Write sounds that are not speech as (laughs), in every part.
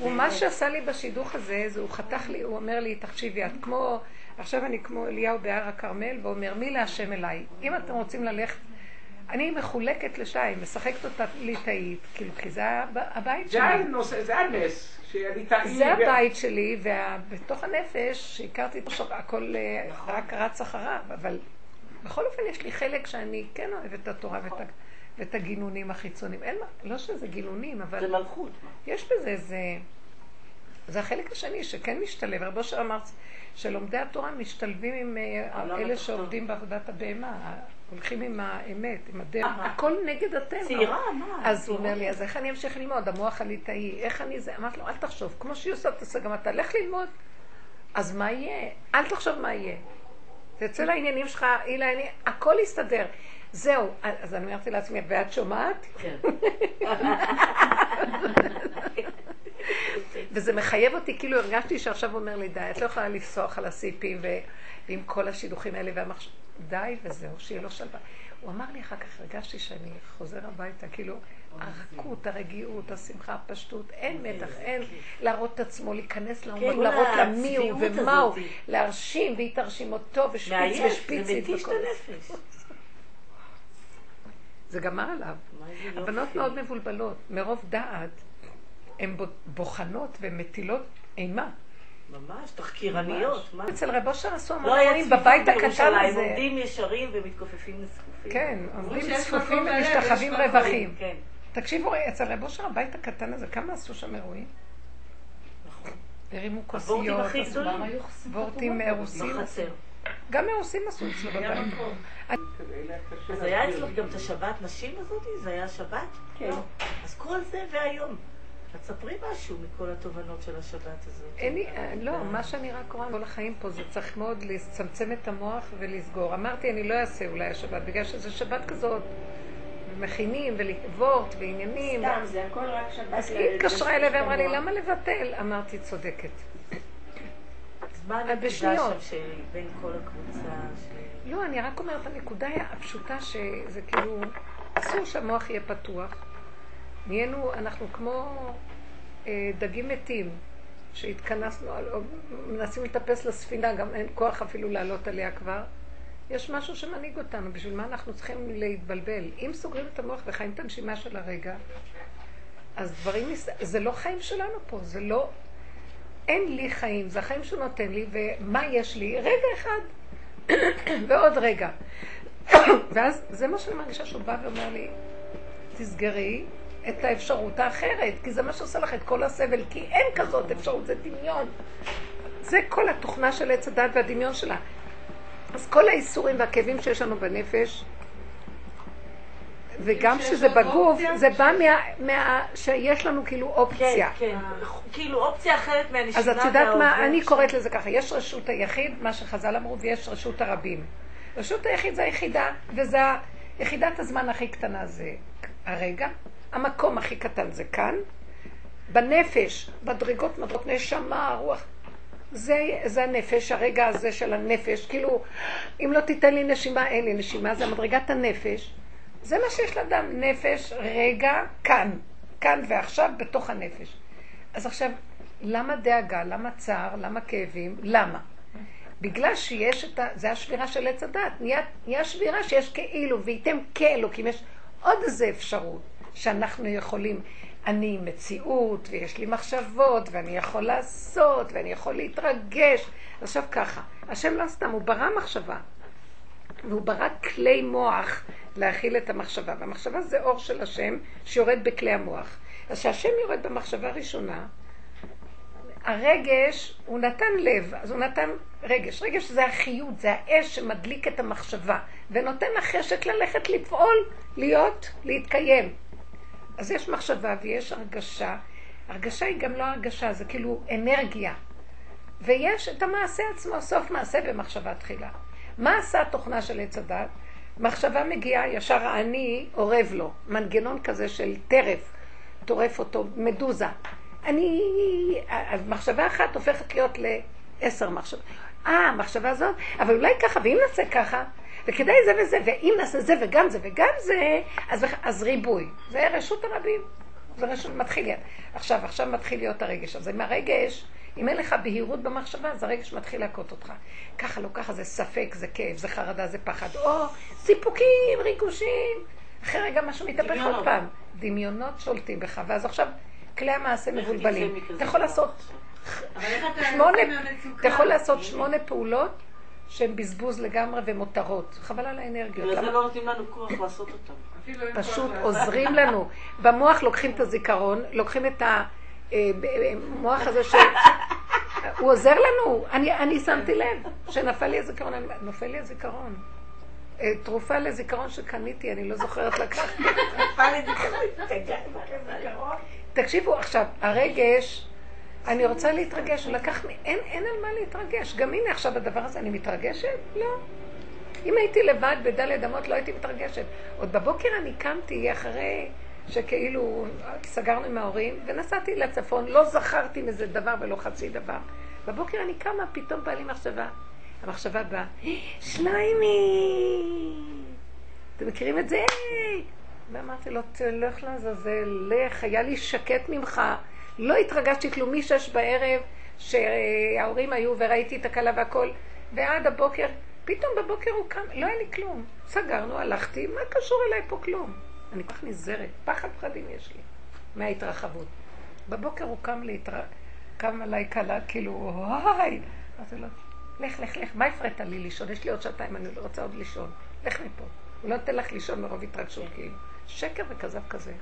הוא מה שעשה לי בשידוך הזה, זה הוא חתך לי, הוא אומר לי, תקשיבי, את כמו, עכשיו אני כמו אליהו בהר הכרמל, ואומר, מי להשם אליי? אם אתם רוצים ללכת, אני מחולקת לשתיים, משחקת אותה ליטאית, כאילו, כי זה הבית שלי. זה הנס. זה הבית שלי, ובתוך הנפש, שהכרתי את הכל אה, רק רץ אחריו, אבל בכל אופן יש לי חלק שאני כן אוהבת את התורה ואת, ואת הגינונים החיצוניים. אין מה, לא שזה גינונים, אבל... זה מלכות. יש בזה איזה... זה החלק השני שכן משתלב. רבו אושר אמר שלומדי התורה משתלבים עם אה, אלה שעובדים בעבודת הבהמה. הולכים עם האמת, עם הדרך, הכל נגד הטבע. צעירה, מה? אז הוא אומר לי, אז איך אני אמשיך ללמוד? המוח הליטאי, איך אני זה? אמרתי לו, אל תחשוב, כמו עושה, תעשה גם אתה, לך ללמוד. אז מה יהיה? אל תחשוב מה יהיה. תצא לעניינים שלך, אילן, הכל יסתדר. זהו, אז אני אמרתי לעצמי, ואת שומעת? כן. (laughs) וזה מחייב אותי, כאילו הרגשתי שעכשיו אומר לי, די, את לא יכולה לפסוח על הסיפים ועם כל השידוכים האלה והמחשב... די וזהו, שיהיה לו שלווה. הוא אמר לי אחר כך, הרגשתי שאני חוזר הביתה, כאילו, הרכות, הרגיעות, השמחה, הפשטות, אין מתח, אין להראות את עצמו, להיכנס לאומות, כן, להראות לה מי הוא ומה הוא, להרשים, והיא תרשים אותו, ושפיץ ושפיצית. זה מתיש את הנפש. זה גמר עליו. הבנות מאוד מבולבלות, מרוב דעת, הן בוחנות ומטילות אימה. ממש, תחקירניות. אצל רב אושר עשו המון המונים בבית הקטן הזה. עומדים ישרים ומתכופפים לצפופים. כן, עומדים צפופים ומשתחווים רווחים. כן. תקשיבו, אצל רב אושר הבית הקטן הזה, כמה עשו שם אירועים? נכון. הרימו כוסיות, וורטים רוסים. גם מרוסים עשו אצלו בבית. אז היה אצלך גם את השבת נשים הזאתי? זה היה שבת? כן. אז כל זה והיום. את ספרי משהו מכל התובנות של השבת הזאת. אין לי, לא, מה שאני רק רואה כל החיים פה זה צריך מאוד לצמצם את המוח ולסגור. אמרתי, אני לא אעשה אולי השבת, בגלל שזה שבת כזאת. מכינים ולוורט ועניינים. סתם, זה הכל רק שבת. אז היא התקשרה אליי ואמרה לי, למה לבטל? אמרתי, צודקת. מה הנקודה שם שבין כל הקבוצה? לא, אני רק אומרת, הנקודה הפשוטה שזה כאילו, אסור שהמוח יהיה פתוח. נהיינו, אנחנו כמו אה, דגים מתים, שהתכנסנו, מנסים לטפס לספינה, גם אין כוח אפילו לעלות עליה כבר. יש משהו שמנהיג אותנו, בשביל מה אנחנו צריכים להתבלבל? אם סוגרים את המוח וחיים את הנשימה של הרגע, אז דברים, זה לא חיים שלנו פה, זה לא, אין לי חיים, זה החיים שהוא נותן לי, ומה יש לי? רגע אחד, (coughs) ועוד רגע. (coughs) ואז זה מה שאני מרגישה שהוא בא ואומר לי, תסגרי, את האפשרות האחרת, כי זה מה שעושה לך את כל הסבל, כי אין כזאת אפשרות, זה דמיון. זה כל התוכנה של עץ הדת והדמיון שלה. אז כל האיסורים והכאבים שיש לנו בנפש, וגם שזה בגוף, זה בא מה, מה... שיש לנו כאילו אופציה. כן, כן. כאילו אופציה אחרת מהנשימה אז את יודעת מה, אני קוראת לזה ככה, יש רשות היחיד, מה שחז"ל אמרו, ויש רשות הרבים. רשות היחיד זה היחידה, וזה יחידת הזמן הכי קטנה זה הרגע, המקום הכי קטן זה כאן. בנפש, מדרגות מדרגות נשמה, רוח. זה, זה הנפש, הרגע הזה של הנפש. כאילו, אם לא תיתן לי נשימה, אין לי נשימה, זה מדרגת הנפש. זה מה שיש לאדם, נפש, רגע, כאן. כאן ועכשיו, בתוך הנפש. אז עכשיו, למה דאגה? למה צער? למה כאבים? למה? בגלל שיש את ה... זה השבירה של עץ הדת. נהיה, נהיה שבירה שיש כאילו, וייתם כאלוקים. יש עוד איזה אפשרות. שאנחנו יכולים, אני מציאות, ויש לי מחשבות, ואני יכול לעשות, ואני יכול להתרגש. עכשיו ככה, השם לא סתם, הוא ברא מחשבה, והוא ברא כלי מוח להכיל את המחשבה, והמחשבה זה אור של השם שיורד בכלי המוח. אז כשהשם יורד במחשבה הראשונה, הרגש, הוא נתן לב, אז הוא נתן רגש. רגש זה החיות, זה האש שמדליק את המחשבה, ונותן לחשק ללכת לפעול, להיות, להתקיים. אז יש מחשבה ויש הרגשה. הרגשה היא גם לא הרגשה, זה כאילו אנרגיה. ויש את המעשה עצמו, סוף מעשה במחשבה תחילה. מה עשה התוכנה של עץ הדת? מחשבה מגיעה, ישר האני אורב לו. מנגנון כזה של טרף, טורף אותו, מדוזה. אני... אז מחשבה אחת הופכת להיות לעשר מחשבות. אה, המחשבה הזאת, אבל אולי ככה, ואם נעשה ככה, וכדאי זה וזה, ואם נעשה זה וגם זה וגם זה, אז, אז ריבוי. זה רשות הרבים. זה רשות, מתחיל, עכשיו, עכשיו מתחיל להיות הרגש. אז אם הרגש, אם אין לך בהירות במחשבה, אז הרגש מתחיל להכות אותך. ככה לא ככה, זה ספק, זה כאב, זה חרדה, זה פחד. או סיפוקים, ריגושים. אחרי רגע משהו מתהפך עוד פעם. דמיונות שולטים בך, ואז עכשיו כלי המעשה מבולבלים. אתה יכול לעשות שמונה, אתה יכול לעשות שמונה פעולות שהן בזבוז לגמרי ומותרות. חבל על האנרגיות. בגלל זה לא נותנים לנו כוח לעשות אותן. פשוט עוזרים לנו. במוח לוקחים את הזיכרון, לוקחים את המוח הזה ש... הוא עוזר לנו. אני, אני שמתי לב שנפל לי הזיכרון, נופל לי הזיכרון. אה, תרופה לזיכרון שקניתי, אני לא זוכרת לקחת. תקשיבו, עכשיו, הרגש, אני רוצה להתרגש, הוא לקח לי, אין, אין על מה להתרגש. גם הנה עכשיו הדבר הזה, אני מתרגשת? לא. אם הייתי לבד בדלת אמות לא הייתי מתרגשת. עוד בבוקר אני קמתי אחרי שכאילו סגרנו עם ההורים ונסעתי לצפון, לא זכרתי מזה דבר ולא חצי דבר. בבוקר אני קמה, פתאום בא לי מחשבה. המחשבה באה, שליימי! אתם מכירים את זה? ואמרתי לו, תלך לעזאזל, לך, היה לי שקט ממך. לא התרגשתי כלום משש בערב, שההורים היו וראיתי את הכלה והכל, ועד הבוקר, פתאום בבוקר הוא קם, לא היה לי כלום. סגרנו, הלכתי, מה קשור אליי פה כלום? אני כל כך נזרת, פחד פחדים יש לי מההתרחבות. בבוקר הוא קם להתר... קם עליי כלה, כאילו, וואי! אמרתי לו, לך, לך, לך, מה הפרעת לי לישון? יש לי עוד שעתיים, אני רוצה עוד לישון. לך מפה. הוא לא נותן לך לישון מרוב התרגשות, כאילו. שקר וכזב כזה.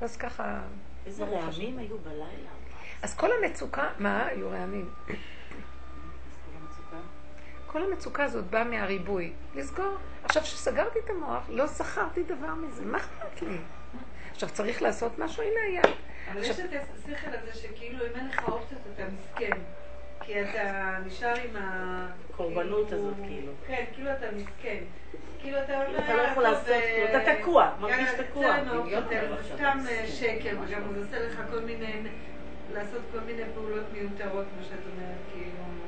אז ככה... איזה רעמים היו בלילה. אז כל המצוקה, מה? היו רעמים. כל המצוקה הזאת באה מהריבוי. לסגור. עכשיו, כשסגרתי את המוח, לא זכרתי דבר מזה. מה אכפת לי? עכשיו, צריך לעשות משהו? הנה היה. אבל יש את השכל הזה שכאילו אם אין לך אופציות אתה מסכן. כי אתה נשאר עם הקורבנות הזאת, כאילו. כן, כאילו אתה מסכן. כאילו אתה אומר... אתה לא יכול לעשות, אתה תקוע, מרגיש תקוע. סתם אה, שקר, וגם הוא עושה לך כל מיני, לעשות כל מיני פעולות מיותרות, מה שאת אומרת, כאילו...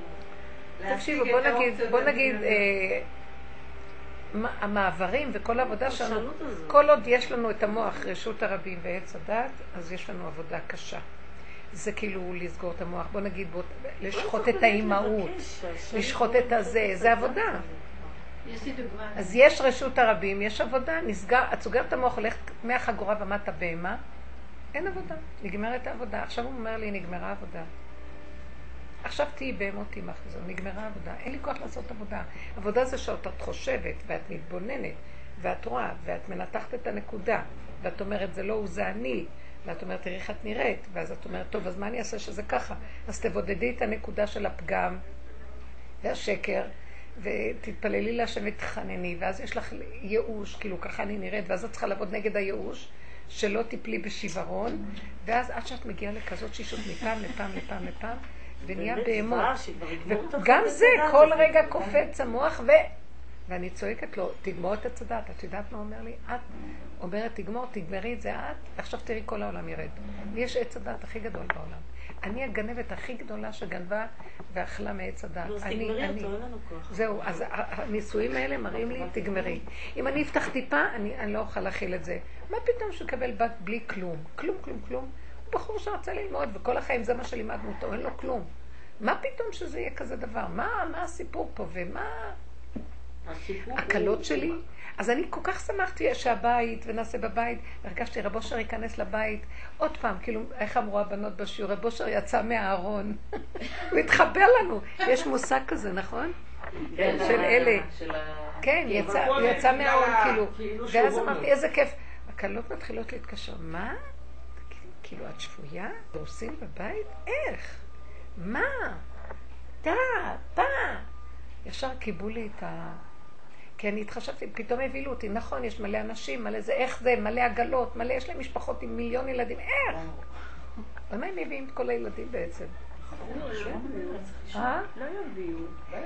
תקשיבו, בוא נגיד, בוא נגיד, אה, המעברים וכל העבודה שלנו, כל עוד יש לנו את המוח, רשות הרבים ועץ הדת, אז יש לנו עבודה קשה. זה כאילו לסגור את המוח, בוא נגיד, בוא, לשחוט את האימהות, לשחוט את הזה, זה עבודה. אז יש רשות הרבים, יש עבודה, נסגר, את סוגרת את המוח, הולכת מהחגורה ומטה בהמה, אין עבודה, נגמרת העבודה. עכשיו הוא אומר לי, נגמרה העבודה. עכשיו תהיי בהמות עמך וזהו, נגמרה העבודה. אין לי כוח לעשות עבודה. עבודה זה שאת חושבת, ואת מתבוננת, ואת רואה, ואת מנתחת את הנקודה, ואת אומרת, זה לא הוא, זה אני. ואת אומרת, תראי איך את נראית, ואז את אומרת, טוב, אז מה אני אעשה שזה ככה? אז תבודדי את הנקודה של הפגם והשקר, ותתפללי להשם ותחנני, ואז יש לך ייאוש, כאילו ככה אני נראית, ואז את צריכה לעבוד נגד הייאוש, שלא תיפלי בשיוורון, ואז עד שאת מגיעה לכזאת שישות מפעם לפעם לפעם לפעם, ונהיה בהמות. וגם זה, כל רגע קופץ המוח, ו... ואני צועקת לו, תגמור את הצדת. את יודעת מה אומר לי? את אומרת, תגמור, תגמרי את זה את, עכשיו תראי כל העולם ירד. ויש עץ הדת הכי גדול בעולם. אני הגנבת הכי גדולה שגנבה ואכלה מעץ הדת. נו, אז תגמרי אותו, אין לנו כוח. זהו, אז הנישואים האלה מראים לי, תגמרי. אם אני אפתח טיפה, אני לא אוכל להכיל את זה. מה פתאום שקבל בת בלי כלום? כלום, כלום, כלום. בחור שרצה ללמוד, וכל החיים זה מה שלימדנו אותו, אין לו כלום. מה פתאום שזה יהיה כזה דבר? מה, מה הסיפור פה ומה... הקלות שלי. אז אני כל כך שמחתי שהבית, ונעשה בבית, הרגשתי רב אושר ייכנס לבית. עוד פעם, כאילו, איך אמרו הבנות בשיעור? רב אושר יצא מהארון. (laughs) הוא התחבר לנו. יש מושג כזה, נכון? כן, של אלה. כן, יצא מהארון, כאילו. כאילו ואז אמרתי, איזה כיף. הקלות מתחילות להתקשר. מה? כאילו, את שבויה? ועושים בבית? איך? מה? טה, טה. ישר קיבלו לי את ה... כי אני התחשבתי, פתאום הבילו אותי, נכון, יש מלא אנשים, מלא זה, איך זה, מלא עגלות, מלא, יש להם משפחות עם מיליון ילדים, איך? על מה הם מביאים את כל הילדים בעצם? אה?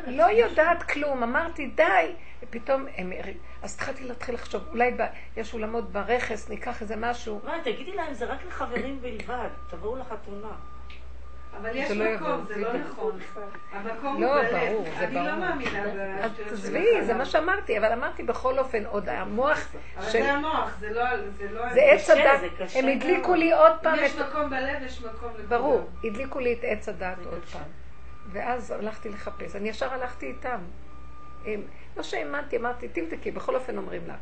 לא יודעת כלום, אמרתי די, ופתאום, אז התחלתי להתחיל לחשוב, אולי יש אולמות ברכס, ניקח איזה משהו. מה, תגידי להם, זה רק לחברים בלבד, תבואו לחתונה. אבל יש מקום, זה לא נכון. המקום הוא בלב. לא, ברור, זה ברור. אני לא מאמינה בשטויות של עזבי, זה מה שאמרתי, אבל אמרתי בכל אופן, עוד המוח של... אבל זה המוח, זה לא... זה עץ הדת. הם הדליקו לי עוד פעם את... יש מקום בלב, יש מקום לכולם. ברור, הדליקו לי את עץ הדת עוד פעם. ואז הלכתי לחפש. אני ישר הלכתי איתם. לא שהאמנתי, אמרתי, תבדקי, בכל אופן אומרים לה.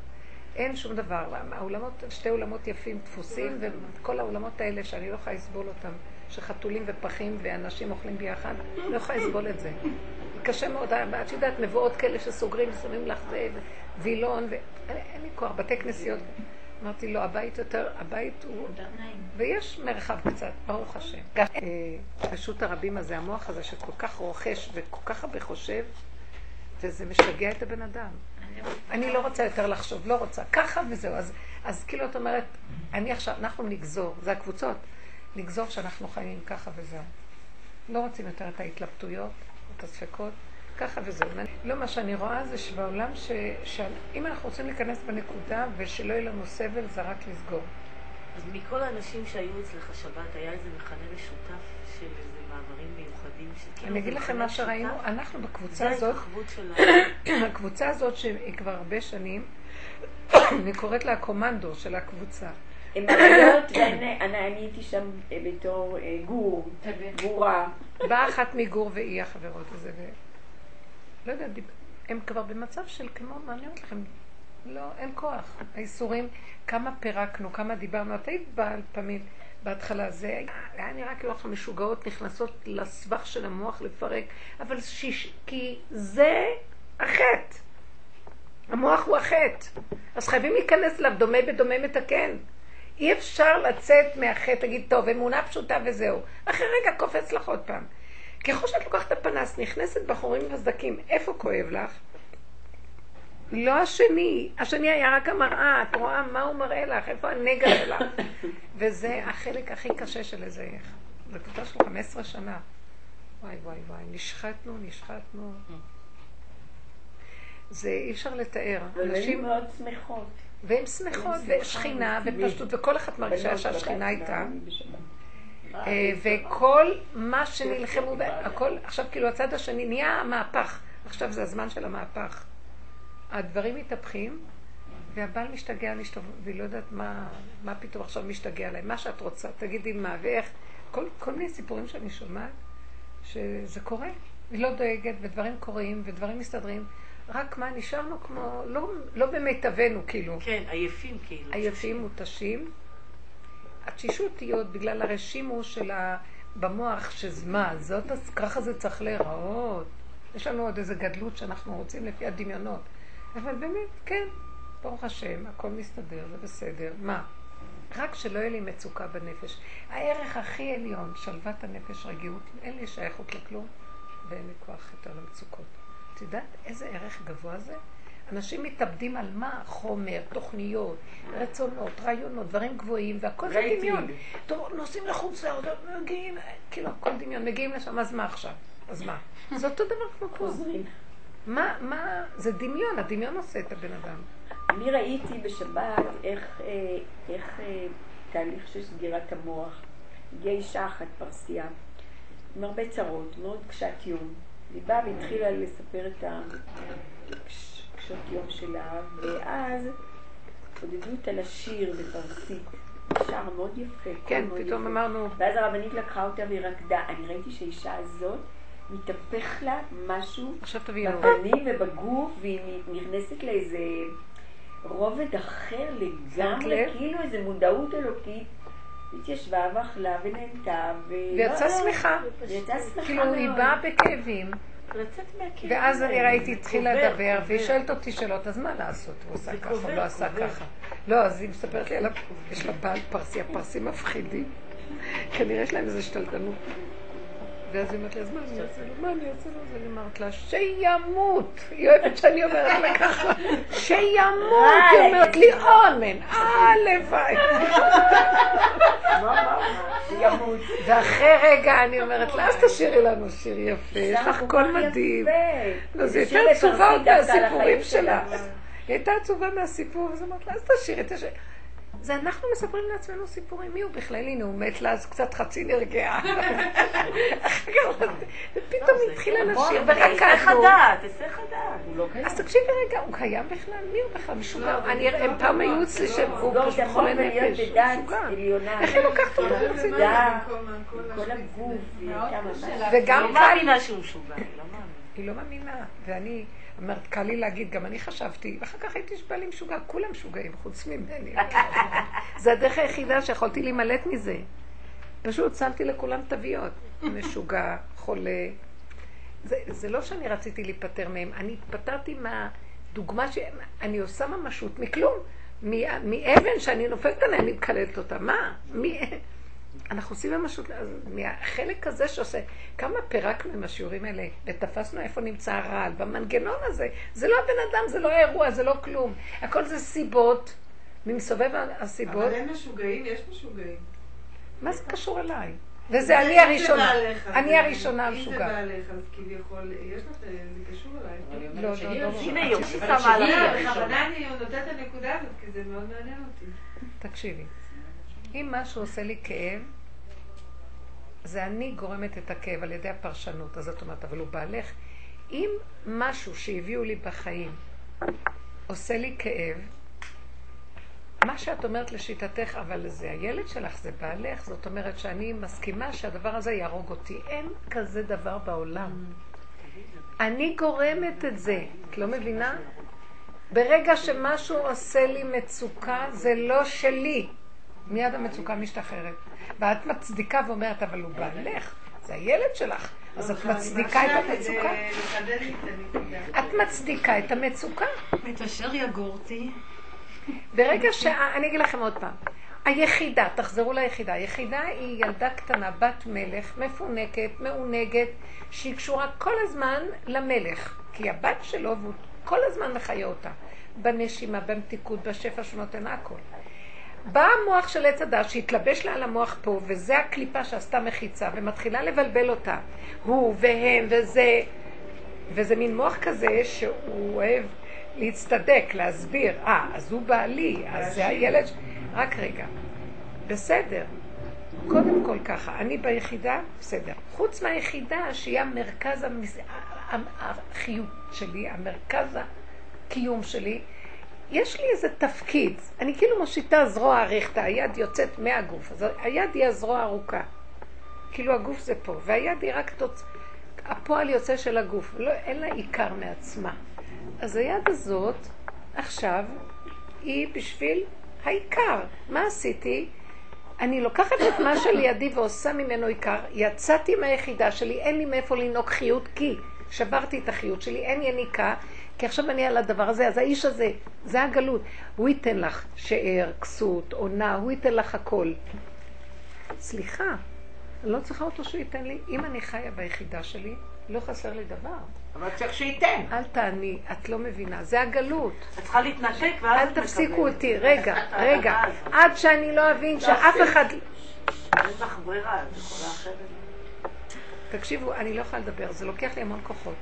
אין שום דבר. האולמות, שתי אולמות יפים, דפוסים, וכל האולמות האלה שאני לא יכולה לסבול אותם, שחתולים ופחים ואנשים אוכלים ביחד, לא יכולה לסבול את זה. קשה מאוד, את יודעת, מבואות כאלה שסוגרים, שמים לך זה, וילון, ואין לי כוח, בתי כנסיות. אמרתי לו, הבית יותר, הבית הוא... ויש מרחב קצת, ברוך השם. רשות הרבים הזה, המוח הזה שכל כך רוכש וכל כך הרבה חושב, וזה משגע את הבן אדם. אני לא רוצה יותר לחשוב, לא רוצה. ככה וזהו. אז, אז כאילו את אומרת, אני עכשיו, אנחנו נגזור, זה הקבוצות, נגזור שאנחנו חיים ככה וזהו. לא רוצים יותר את ההתלבטויות, את הספקות, ככה וזהו. לא, מה שאני רואה זה שבעולם, ש, שאם אנחנו רוצים להיכנס בנקודה ושלא יהיה לנו סבל, זה רק לסגור. אז מכל האנשים שהיו אצלך שבת, היה איזה מכנה משותף של איזה מאמרים מיוחדים? כאילו אני אגיד לכם מה שראינו, אנחנו בקבוצה הזאת, (coughs) הקבוצה הזאת שהיא כבר הרבה שנים, (coughs) אני קוראת לה הקומנדו של הקבוצה. הן עריות, ואני הייתי שם אה, בתור אה, גור, גורה. באה אחת מגור והיא החברות הזה, לא יודעת, הם כבר במצב של כמו, מה אני אומרת לכם, לא, אין כוח. האיסורים, כמה פירקנו, כמה דיברנו. את היית בעל פעמים בהתחלה, זה היה נראה כאילו אנחנו משוגעות נכנסות לסבך של המוח לפרק, אבל שיש, כי זה החטא. המוח הוא החטא. אז חייבים להיכנס אליו, דומה בדומה מתקן. אי אפשר לצאת מהחטא, תגיד, טוב, אמונה פשוטה וזהו. אחרי רגע קופץ לך עוד פעם. ככל שאת לוקחת את הפנס, נכנסת בחורים וסדקים, איפה כואב לך? לא השני, השני היה רק המראה, את רואה מה הוא מראה לך, איפה הנגע שלך. (laughs) וזה החלק הכי קשה של איזה איך. זו קבוצה של 15 שנה. וואי וואי וואי, נשחטנו, נשחטנו. זה אי אפשר לתאר. והן מאוד שמחות. והן שמחות, ושכינה, ופשטות, וכל אחת מרגישה שהשכינה איתה. אה, וכל מה שנלחמו, הכל, עכשיו כאילו הצד השני נהיה המהפך. עכשיו זה הזמן של המהפך. הדברים מתהפכים, והבעל משתגע לשתוב, והיא לא יודעת מה, מה פתאום עכשיו משתגע להם. מה שאת רוצה, תגידי מה ואיך. כל, כל מיני סיפורים שאני שומעת, שזה קורה. היא לא דואגת, ודברים קורים, ודברים מסתדרים. רק מה, נשארנו כמו, לא, לא במיטבנו, כאילו. כן, עייפים כאילו. עייפים, מותשים. התשישות היא עוד בגלל הרשימו של ה... במוח, שמה, זאת, ככה זה צריך להיראות. יש לנו עוד איזו גדלות שאנחנו רוצים לפי הדמיונות. אבל באמת, כן, ברוך השם, הכל מסתדר, זה בסדר. מה? רק שלא יהיה לי מצוקה בנפש. הערך הכי עליון, שלוות הנפש, רגיעות, אין לי שייכות לכלום, ואין לי כוח יותר למצוקות. את יודעת איזה ערך גבוה זה? אנשים מתאבדים על מה? חומר, תוכניות, רצונות, רעיונות, דברים גבוהים, והכל זה דמיון. טוב, נוסעים לחוץ לארץ, מגיעים, כאילו, הכל דמיון, מגיעים לשם, אז מה עכשיו? אז מה? זה אותו דבר כמו פה. מה, מה, זה דמיון, הדמיון עושה את הבן אדם. אני ראיתי בשבת איך, אה, איך אה, תהליך של סגירת המוח. הגיעה אישה אחת פרסייה, עם הרבה צרות, מאוד קשת יום. היא באה והתחילה לספר את הקשות יום שלה, ואז עודדו אותה לשיר בפרסית. שר מאוד יפה. כן, פתאום יפה. אמרנו... ואז הרבנית לקחה אותה והיא רקדה. אני ראיתי שהאישה הזאת מתהפך לה משהו בפנים ובגוף, והיא נכנסת לאיזה רובד אחר לגמרי, כאילו איזה מודעות אלוקית. התיישבה ואכלה ונהנתה, ויצאה שמחה. ויצאה שמחה כאילו היא באה בכאבים. ואז אני ראיתי, התחילה לדבר, והיא שואלת אותי שאלות, אז מה לעשות? הוא עושה ככה, לא עשה ככה. לא, אז היא מספרת לי עליו, יש לה בעל פרסי, הפרסים מפחידים. כנראה יש להם איזו שתלטנות. ואז היא אומרת לי, אז מה אני אעשה לו? מה אני אעשה לו? אז אני אומרת לה, שימות! היא אוהבת שאני אומרת לה ככה, שימות! היא אומרת לי, אמן, הלוואי. שימות. ואחרי רגע אני אומרת לה, אז תשאירי לנו שיר יפה, יש לך קול מדהים. אז היא הייתה עצובה מהסיפורים שלה. היא הייתה עצובה מהסיפור, אז אמרת לה, אז תשאירי, תשאירי. זה אנחנו מספרים לעצמנו סיפורים. מי הוא בכלל? הנה, הוא מת לה, אז קצת חצי נרגעה. (laughs) ופתאום היא התחילה לשיר, ורקדנו. היסח הדעת, היסח הדעת. לא אז תקשיבי רגע, הוא קיים בכלל? מי הוא בכלל? משוגע. הם פעם היו אצלי שהוא פשוט חולה נפש. משוגע. איך היא לוקחת אותו ברצינות? כל הגוף, וגם לא מאמינה שהוא משוגע. היא לא מאמינה. ואני... אומרת, קל לי להגיד, גם אני חשבתי, ואחר כך הייתי שבא לי משוגע, כולם משוגעים, חוץ ממני. (laughs) זה הדרך היחידה שיכולתי להימלט מזה. פשוט שמתי לכולם תוויות. משוגע, חולה. זה, זה לא שאני רציתי להיפטר מהם, אני התפטרתי מהדוגמה שאני עושה ממשות מכלום. מאבן שאני נופלת עליה, אני מקללת אותה. מה? מי... אנחנו עושים ממשות, מהחלק הזה שעושה, כמה פירקנו עם השיעורים האלה, ותפסנו איפה נמצא הרעל, במנגנון הזה. זה לא הבן אדם, זה לא האירוע, זה לא כלום. הכל זה סיבות, ממסובב הסיבות. אבל אין משוגעים, יש משוגעים. מה זה קשור אליי? וזה אני הראשונה. אני הראשונה המשוגעת. אם זה בעליך, אז כביכול, יש לך, זה קשור אלייך. לא, לא, לא. הנה יופי שמה על בכוונה אני נותנת את הנקודה הזאת, כי זה מאוד מעניין אותי. תקשיבי. אם משהו עושה לי כאב, זה אני גורמת את הכאב על ידי הפרשנות. אז זאת אומרת, אבל הוא בעלך. אם משהו שהביאו לי בחיים עושה לי כאב, מה שאת אומרת לשיטתך, אבל זה הילד שלך, זה בעלך, זאת אומרת שאני מסכימה שהדבר הזה יהרוג אותי. אין כזה דבר בעולם. אני גורמת את זה. את לא מבינה? ברגע שמשהו עושה לי מצוקה, זה לא שלי. מיד המצוקה משתחררת. ואת מצדיקה ואומרת, אבל הוא בעלך, זה הילד שלך. אז את מצדיקה את המצוקה. את מצדיקה את המצוקה. את אשר יגורתי. ברגע ש... אני אגיד לכם עוד פעם. היחידה, תחזרו ליחידה. היחידה היא ילדה קטנה, בת מלך, מפונקת, מעונגת, שהיא קשורה כל הזמן למלך. כי הבת שלו, והוא כל הזמן מחיה אותה. בנשימה, במתיקות, בשפע שנותן הכל. בא המוח של עץ הדת שהתלבש לה על המוח פה, וזה הקליפה שעשתה מחיצה, ומתחילה לבלבל אותה. הוא והם וזה, וזה מין מוח כזה שהוא אוהב להצטדק, להסביר. אה, אז הוא בעלי, אז זה הילד... רק רגע. בסדר. קודם כל ככה, אני ביחידה, בסדר. חוץ מהיחידה שהיא המרכז המס... החיות שלי, המרכז הקיום שלי, יש לי איזה תפקיד, אני כאילו מושיטה זרוע אריכתא, היד יוצאת מהגוף, אז היד היא הזרוע הארוכה. כאילו הגוף זה פה, והיד היא רק תוצ... הפועל יוצא של הגוף, לא, אין לה עיקר מעצמה. אז היד הזאת, עכשיו, היא בשביל העיקר. מה עשיתי? אני לוקחת את מה שלידי ועושה ממנו עיקר, יצאתי מהיחידה שלי, אין לי מאיפה לנהוג חיות, כי שברתי את החיות שלי, אין יניקה, כי עכשיו אני על הדבר הזה, אז האיש הזה, זה הגלות. הוא ייתן לך שאר, כסות, עונה, הוא ייתן לך הכל. סליחה, אני לא צריכה אותו שהוא ייתן לי. אם אני חיה ביחידה שלי, לא חסר לי דבר. אבל צריך שייתן. אל תעני, את לא מבינה, זה הגלות. את צריכה להתנתק ואז אל תפסיקו אותי, רגע, (laughs) רגע. עד שאני לא אבין שאף אחד... יש לך ברירה, את יכולה אחרת. תקשיבו, אני לא יכולה לדבר, זה לוקח לי המון כוחות.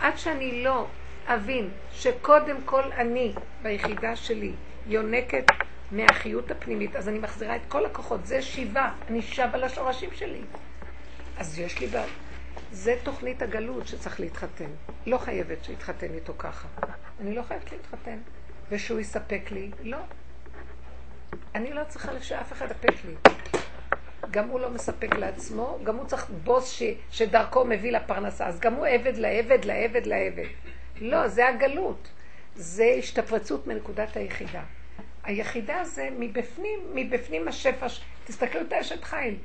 עד שאני לא אבין שקודם כל אני, ביחידה שלי, יונקת מהחיות הפנימית, אז אני מחזירה את כל הכוחות, זה שיבה, אני שבה לשורשים שלי. אז יש לי בעל. זה תוכנית הגלות שצריך להתחתן. לא חייבת שיתחתן איתו ככה. אני לא חייבת להתחתן. ושהוא יספק לי, לא. אני לא צריכה שאף אחד יספק לי. גם הוא לא מספק לעצמו, גם הוא צריך בוס ש, שדרכו מביא לפרנסה, אז גם הוא עבד לעבד, לעבד, לעבד. לא, זה הגלות. זה השתפרצות מנקודת היחידה. היחידה זה מבפנים, מבפנים השפע, תסתכלו את האשת חיל.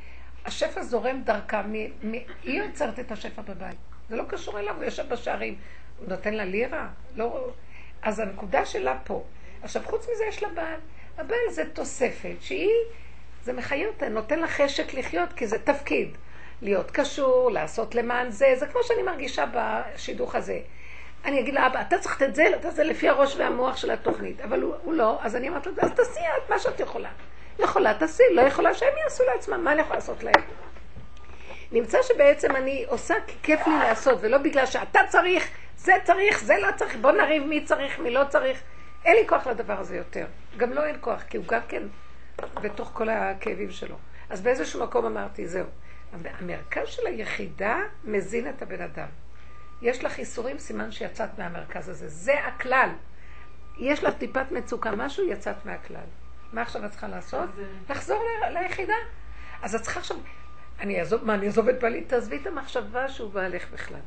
השפע זורם דרכה, מ, מ, היא יוצרת את השפע בבית. זה לא קשור אליו, הוא יושב בשערים. הוא נותן לה לירה? לא... אז הנקודה שלה פה. עכשיו, חוץ מזה יש לה בעל. הבעל זה תוספת, שהיא, זה מחיה אותה, נותן לה חשק לחיות, כי זה תפקיד. להיות קשור, לעשות למען זה, זה כמו שאני מרגישה בשידוך הזה. אני אגיד לאבא, אתה צריך זה, אתה זה לפי הראש והמוח של התוכנית. אבל הוא, הוא לא, אז אני אמרתי לו, אז תעשי את מה שאת יכולה. יכולה, תעשי, לא יכולה, שהם יעשו לעצמם, מה אני יכולה לעשות להם? נמצא שבעצם אני עושה כי כיף לי לעשות, ולא בגלל שאתה צריך, זה צריך, זה לא צריך, בוא נריב מי צריך, מי לא צריך. אין לי כוח לדבר הזה יותר. גם לא אין כוח, כי הוא גם כן בתוך כל הכאבים שלו. אז באיזשהו מקום אמרתי, זהו. המרכז של היחידה מזין את הבן אדם. יש לך איסורים, סימן שיצאת מהמרכז הזה. זה הכלל. יש לך טיפת מצוקה, משהו, יצאת מהכלל. מה עכשיו את צריכה לעשות? לחזור ליחידה. אז את צריכה עכשיו... אני אעזוב, מה, אני אעזוב את בעלי? תעזבי את המחשבה שהוא בעלך בכלל.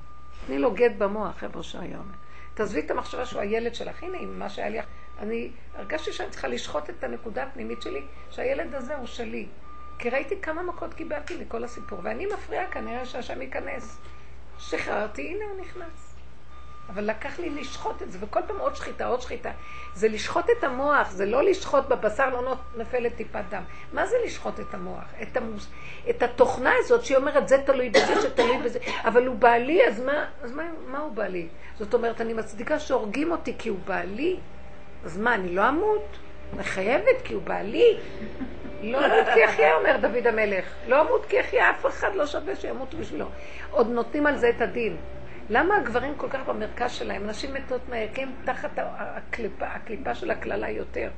תני לו גט במוח, רב ראש אומר. תעזבי את המחשבה שהוא הילד שלך. הנה, עם מה שהיה לי... אני הרגשתי שאני צריכה לשחוט את הנקודה הפנימית שלי, שהילד הזה הוא שלי. כי ראיתי כמה מכות קיבלתי מכל הסיפור, ואני מפריעה כנראה שהשם ייכנס. שחררתי, הנה הוא נכנס. אבל לקח לי לשחוט את זה, וכל פעם עוד שחיטה, עוד שחיטה. זה לשחוט את המוח, זה לא לשחוט בבשר, לא נופלת טיפת דם. מה זה לשחוט את המוח? את, המוס... את התוכנה הזאת שהיא אומרת, זה תלוי בזה, שתלוי בזה, אבל הוא בעלי, אז מה, אז מה, מה הוא בעלי? זאת אומרת, אני מצדיקה שהורגים אותי כי הוא בעלי, אז מה, אני לא אמות? מחייבת כי הוא בעלי. לא אמות כי אחיה, אומר דוד המלך. לא אמות כי אחיה, אף אחד לא שווה שימות בשבילו. עוד נותנים על זה את הדין. למה הגברים כל כך במרכז שלהם? נשים מתות הם תחת הקליפה, הקליפה של הקללה יותר.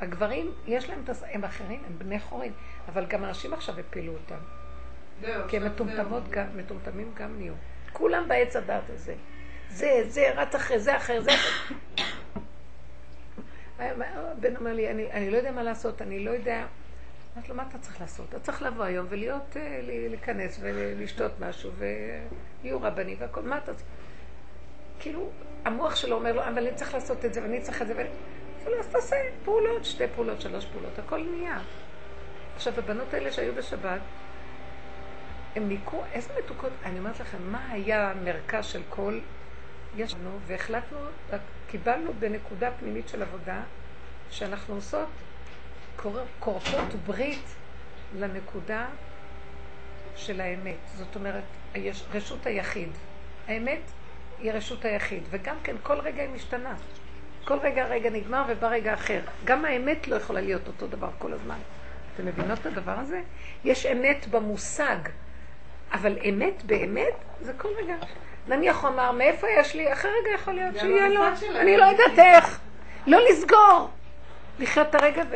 הגברים, יש להם, הם אחרים, הם בני חורים, אבל גם הנשים עכשיו הפילו אותם. כי הם מטומטמים גם נהיו. כולם בעץ הדעת הזה. זה, זה, רץ אחרי זה, אחרי זה. בן אומר לי, אני, אני לא יודע מה לעשות, אני לא יודע... אמרתי לו, מה אתה צריך לעשות? אתה צריך לבוא היום ולהיות, אה, להיכנס ולשתות משהו, ויהיו רבנים והכל, מה אתה צריך? כאילו, המוח שלו אומר לו, אבל אני צריך לעשות את זה ואני צריך את זה, ואני... אז תעשה פעולות, שתי פעולות, שלוש פעולות, הכל נהיה. עכשיו, הבנות האלה שהיו בשבת, הם ניקו, איזה מתוקות, אני אומרת לכם, מה היה המרכז של כל... יש לנו, והחלטנו, קיבלנו בנקודה פנימית של עבודה, שאנחנו עושות כורתות ברית לנקודה של האמת. זאת אומרת, יש רשות היחיד. האמת היא רשות היחיד, וגם כן כל רגע היא משתנה. כל רגע רגע נגמר ובא רגע אחר. גם האמת לא יכולה להיות אותו דבר כל הזמן. אתם מבינות את הדבר הזה? יש אמת במושג, אבל אמת באמת זה כל רגע. נניח הוא אמר, מאיפה יש לי? אחרי רגע יכול להיות שיהיה לו, אני לא יודעת איך. לא לסגור. לחיות את הרגע ו...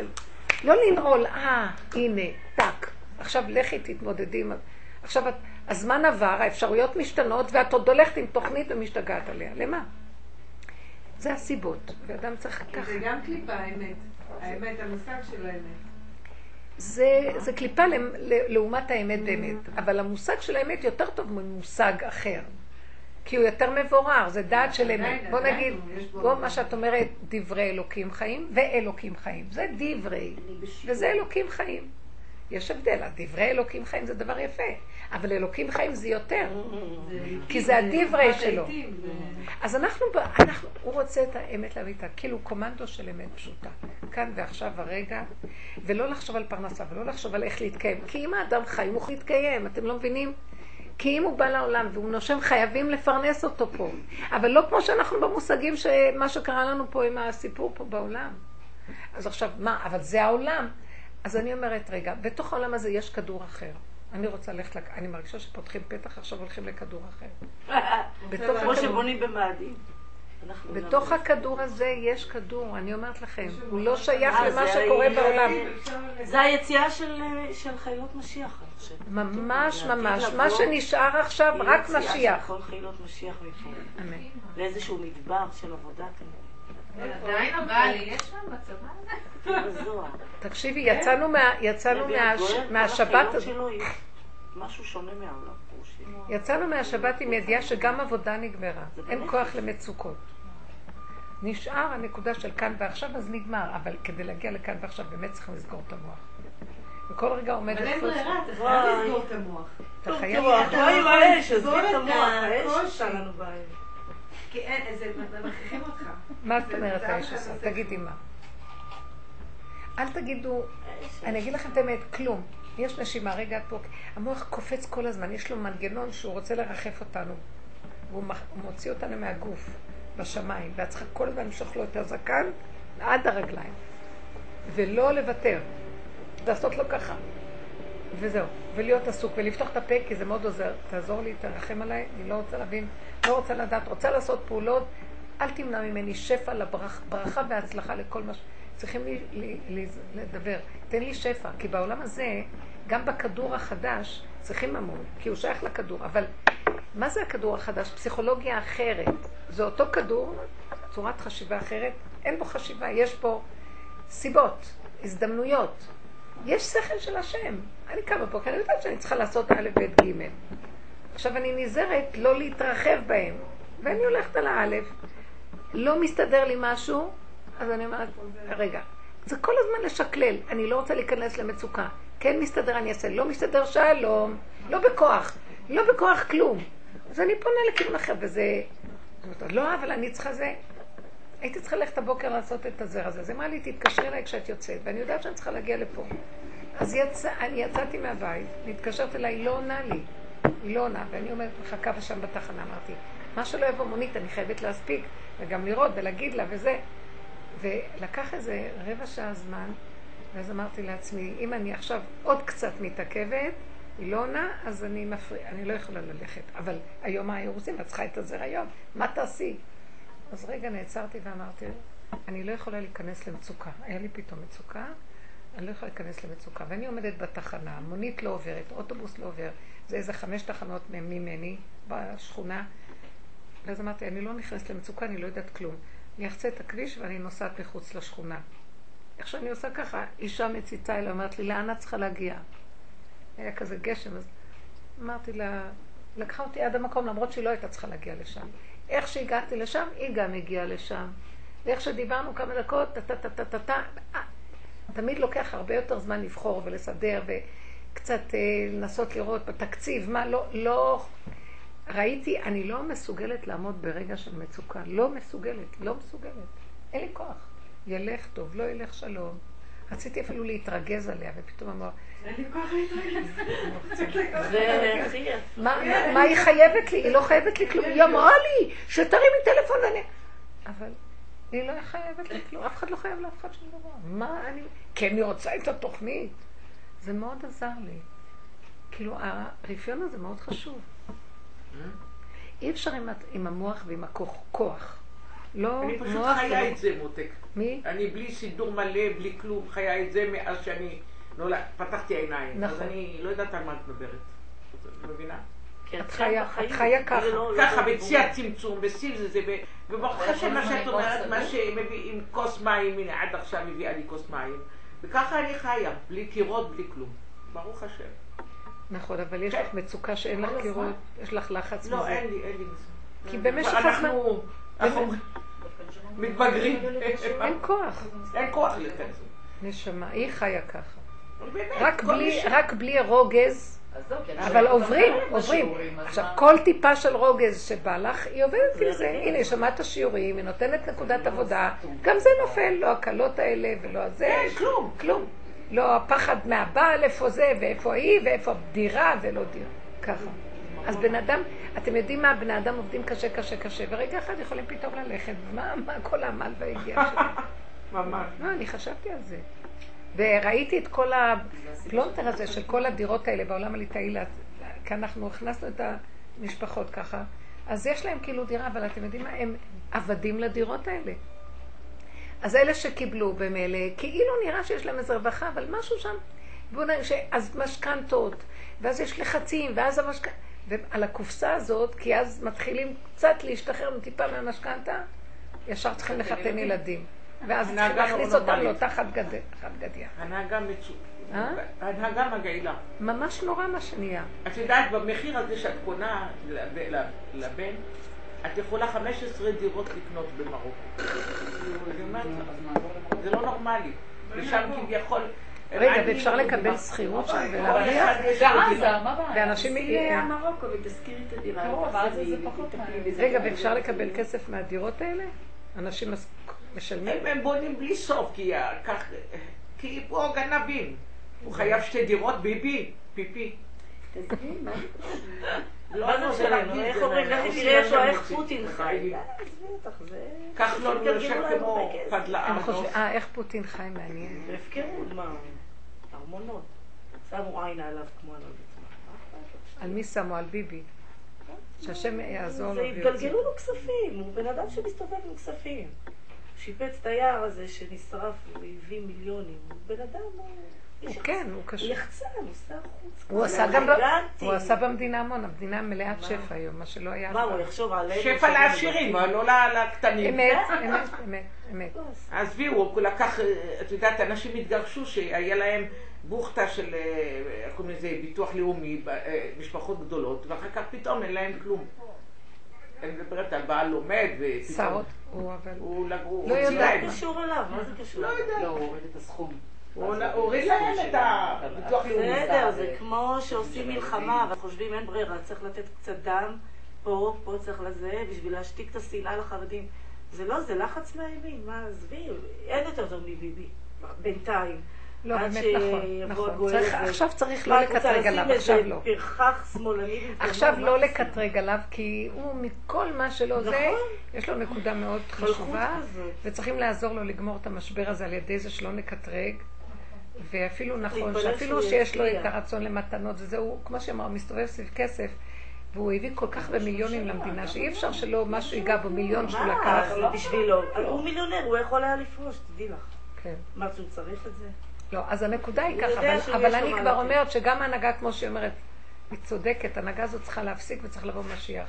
לא לנעול, אה, הנה, טאק. עכשיו לכי תתמודדי. עכשיו הזמן עבר, האפשרויות משתנות, ואת עוד הולכת עם תוכנית ומשתגעת עליה. למה? זה הסיבות, ואדם צריך ככה. זה גם קליפה, האמת. האמת, המושג של האמת. זה, זה קליפה לעומת האמת באמת, אבל המושג של האמת יותר טוב ממושג אחר. כי הוא יותר מבורר, זה דעת של אמת. בוא נגיד, בוא מה שאת אומרת, דברי אלוקים חיים ואלוקים חיים. זה דברי, וזה אלוקים חיים. יש הבדל, דברי אלוקים חיים זה דבר יפה, אבל אלוקים חיים זה יותר, כי זה הדברי שלו. אז אנחנו, אנחנו, הוא רוצה את האמת לאמיתה, כאילו קומנדו של אמת פשוטה, כאן ועכשיו הרגע, ולא לחשוב על פרנסה, ולא לחשוב על איך להתקיים, כי אם האדם חי, הוא יכול להתקיים, אתם לא מבינים? כי אם הוא בא לעולם והוא נושם, חייבים לפרנס אותו פה. אבל לא כמו שאנחנו במושגים שמה שקרה לנו פה עם הסיפור פה בעולם. אז עכשיו, מה, אבל זה העולם. אז אני אומרת, רגע, בתוך העולם הזה יש כדור אחר. אני רוצה ללכת, לק... אני מרגישה שפותחים פתח, עכשיו הולכים לכדור אחר. (laughs) כמו שבונים במאדים. בתוך הכדור הזה יש כדור, אני אומרת לכם, הוא לא שייך אה, למה שקורה בעולם. זה היציאה של חיות משיח. ממש ממש, מה שנשאר עכשיו, רק משיח. היא יציאה של כל חיות משיח מפה. לאיזשהו מדבר של עבודה עדיין הבעלי, יש שם בצבא תקשיבי, יצאנו מהשבת הזאת. משהו שונה מהעולם. יצאנו מהשבת עם ידיעה שגם עבודה נגמרה. אין כוח למצוקות. נשאר הנקודה של כאן ועכשיו, אז נגמר. אבל כדי להגיע לכאן ועכשיו, באמת צריכים לסגור את המוח. וכל רגע עומדת... אבל אין ברירה, אתה חייב לסגור את המוח. אתה חייב... עזבי את המוח. כי אין, זה מכריחים אותך. מה זאת אומרת האש עושה? תגידי מה. אל תגידו, אני אגיד לכם את האמת, כלום. יש נשימה, רגע פה, המוח קופץ כל הזמן, יש לו מנגנון שהוא רוצה לרחף אותנו. והוא מוציא אותנו מהגוף, בשמיים, ואת צריכה כל הזמן למשוך לו את הזקן עד הרגליים. ולא לוותר, לעשות לו ככה. וזהו, ולהיות עסוק, ולפתוח את הפה, כי זה מאוד עוזר. תעזור לי, תרחם עליי, אני לא רוצה להבין, לא רוצה לדעת, רוצה לעשות פעולות, אל תמנע ממני שפע לברכה והצלחה לכל מה ש... צריכים לי, לי, לי, לדבר. תן לי שפע, כי בעולם הזה, גם בכדור החדש, צריכים ממון, כי הוא שייך לכדור. אבל מה זה הכדור החדש? פסיכולוגיה אחרת. זה אותו כדור, צורת חשיבה אחרת, אין בו חשיבה, יש בו סיבות, הזדמנויות. יש שכל של השם. אני קמה בבוקר, אני יודעת שאני צריכה לעשות א', ב', ג'. עכשיו אני נזהרת לא להתרחב בהם, ואני הולכת על האלף. לא מסתדר לי משהו, אז אני אומרת, רגע, זה כל הזמן לשקלל, אני לא רוצה להיכנס למצוקה. כן מסתדר, אני אעשה, לא מסתדר, שלום, לא בכוח, לא בכוח כלום. אז אני פונה לכיוון אחר, וזה... לא, אבל אני צריכה זה. הייתי צריכה ללכת הבוקר לעשות את הזר הזה. אז אמרה לי, תתקשרי אליי כשאת יוצאת, ואני יודעת שאני צריכה להגיע לפה. אז יצא, אני יצאתי מהבית, מתקשרת אליי, היא לא עונה לי. היא לא עונה, ואני אומרת, מחכה שם בתחנה, אמרתי, מה שלא יבוא מונית, אני חייבת להספיק, וגם לראות ולהגיד לה וזה. ולקח איזה רבע שעה זמן, ואז אמרתי לעצמי, אם אני עכשיו עוד קצת מתעכבת, היא לא עונה, אז אני מפריע, אני לא יכולה ללכת. אבל היום מה היו רוצים? את צריכה את הזר היום, מה תעשי? אז רגע נעצרתי ואמרתי, אני לא יכולה להיכנס למצוקה. היה לי פתאום מצוקה, אני לא יכולה להיכנס למצוקה. ואני עומדת בתחנה, מונית לא עוברת, אוטובוס לא עובר, זה איזה חמש תחנות ממני בשכונה. ואז אמרתי, אני לא נכנסת למצוקה, אני לא יודעת כלום. אני אחצה את הכביש ואני נוסעת מחוץ לשכונה. איך שאני עושה ככה, אישה מציצה אליי, אומרת לי, לאן את צריכה להגיע? היה כזה גשם, אז אמרתי לה, לקחה אותי עד המקום, למרות שהיא לא הייתה צריכה להגיע לשם. איך שהגעתי לשם, היא גם הגיעה לשם. ואיך שדיברנו כמה דקות, טה-טה-טה-טה-טה, תמיד לוקח הרבה יותר זמן לבחור ולסדר וקצת אה, לנסות לראות בתקציב, מה לא, לא... ראיתי, אני לא מסוגלת לעמוד ברגע של מצוקה. לא מסוגלת, לא מסוגלת. אין לי כוח. ילך טוב, לא ילך שלום. רציתי אפילו להתרגז עליה, ופתאום אמר... הכי מה היא חייבת לי? היא לא חייבת לי כלום. היא אמרה לי שתרימי טלפון ואני... אבל היא לא חייבת לי כלום. אף אחד לא חייב לאף אחד שום דבר. מה אני... כן, אני רוצה את התוכנית. זה מאוד עזר לי. כאילו, הרפיון הזה מאוד חשוב. אי אפשר עם המוח ועם הכוח. לא אני פשוט חיה את זה, מותק. מי? אני בלי סידור מלא, בלי כלום, חיה את זה מאז שאני פתחתי עיניים. נכון. אז אני לא יודעת על מה את מדברת. את מבינה? את חיה ככה. לא- לא ככה, בשיא הצמצום, בשיא זה, וברוך השם מה שאת אומרת, מה שמביא עם כוס מים, הנה עד עכשיו הביאה לי כוס מים, וככה אני חיה, בלי קירות, בלי כלום. ברוך השם. נכון, אבל יש כן. לך מצוקה שאין לך קירות, יש לך לחץ מזה. לא, אין לי, אין לי. כי במשך הזמן... אנחנו מתבגרים. אין כוח. אין כוח יותר. נשמה, היא חיה ככה. רק בלי רוגז. אבל עוברים, עוברים. עכשיו, כל טיפה של רוגז שבא לך, היא עובדת עם זה. הנה, שמעת שיעורים, היא נותנת נקודת עבודה, גם זה נופל, לא הקלות האלה ולא הזה. אין, כלום. כלום. לא הפחד מהבעל, איפה זה, ואיפה היא, ואיפה דירה ולא דירה. ככה. אז בן אדם, אתם יודעים מה, בני אדם עובדים קשה, קשה, קשה, ורגע אחד יכולים פתאום ללכת. מה, מה כל העמל והיגיע שלי? (laughs) ממש. לא, אני חשבתי על זה. וראיתי את כל הפלונטר הזה של כל הדירות האלה בעולם הליטאי, כי אנחנו הכנסנו את המשפחות ככה, אז יש להם כאילו דירה, אבל אתם יודעים מה, הם עבדים לדירות האלה. אז אלה שקיבלו במילא, כאילו נראה שיש להם איזה רווחה, אבל משהו שם, בואו נראה, אז משכנתות, ואז יש לחצים, ואז המשכנתות, ועל הקופסה הזאת, כי אז מתחילים קצת להשתחרר טיפה מהמשכנתה, ישר צריכים לחתן ילדים. ואז צריכים להכניס אותם לאותה חד גדיה. הנהגה. אה? הנהגה מגעילה. ממש נורא מה שנהיה. את יודעת, במחיר הזה שאת קונה לבן, את יכולה 15 דירות לקנות במרוקו. זה לא נורמלי. ושם כביכול... רגע, ואפשר לקבל שכירות שם ולהרוויח? בעזה, מה בעיה? ואנשים... מרוקו ותזכירי את הדירה. רגע, ואפשר לקבל כסף מהדירות האלה? אנשים משלמים? הם בונים בלי סוף, כי פה גנבים. הוא חייב שתי דירות, ביבי, פיפי. לא, לא, זה איך אומרים, לכי תראה איך פוטין חי. כחלון יושב כמו פדלאה. אה, איך פוטין חי מעניין. הפקרות, מה? ארמונות. שמו עין עליו כמו על על מי שמו? על ביבי. שהשם יעזור לו. זה התגלגלו לו כספים, הוא בן אדם שמסתובב עם כספים. שיפץ את היער הזה שנשרף, הוא הביא מיליונים. הוא בן אדם, הוא... הוא כן, הוא קשור. הוא יחצן, הוא שר חוץ. הוא עשה גם. הוא עשה במדינה המון, המדינה מלאת שפע היום, מה שלא היה. מה, הוא יחשוב עלינו? שפע לעשירים, אבל לא לקטנים. אמת, אמת, אמת, אמת. עזבי, הוא לקח, את יודעת, אנשים התגרשו שהיה להם בוכטה של, איך קוראים לזה, ביטוח לאומי, משפחות גדולות, ואחר כך פתאום אין להם כלום. אני מדברת על בעל לומד, ופתאום... הוא אבל... הוא לא יודע. מה קשור אליו? מה זה קשור? לא יודע. לא, הוא הוריד את הסכום. הוא הוריד להם את הביטוח לאומי. בסדר, זה כמו שעושים מלחמה, וחושבים אין ברירה, צריך לתת קצת דם, פה, פה צריך לזה, בשביל להשתיק את השנאה לחרדים. זה לא, זה לחץ מהימין, מה, עזבי, אין יותר טוב מביבי, בינתיים. לא, באמת נכון, נכון. צריך, עכשיו צריך לא לקטרג עליו, עכשיו לא. עכשיו לא לקטרג עליו, כי הוא מכל מה שלא זה, נכון. יש לו נקודה מאוד חשובה, וצריכים לעזור לו לגמור את המשבר הזה על ידי זה שלא נקטרג. ואפילו נכון, שאפילו שיש לו את הרצון למתנות, וזהו, כמו שאמר, מסתובב סביב כסף, והוא הביא כל כך הרבה מיליונים למדינה, שאי אפשר שלא משהו ייגע בו, מיליון שהוא לקח. מה, בשבילו. הוא מיליונר, הוא יכול היה לפרוש, תדעי לך. כן. מה, שהוא צריך את זה? לא, אז הנקודה היא ככה, אבל אני כבר אומרת שגם ההנהגה, כמו שהיא אומרת, היא צודקת, ההנהגה הזאת צריכה להפסיק וצריך לבוא משיח.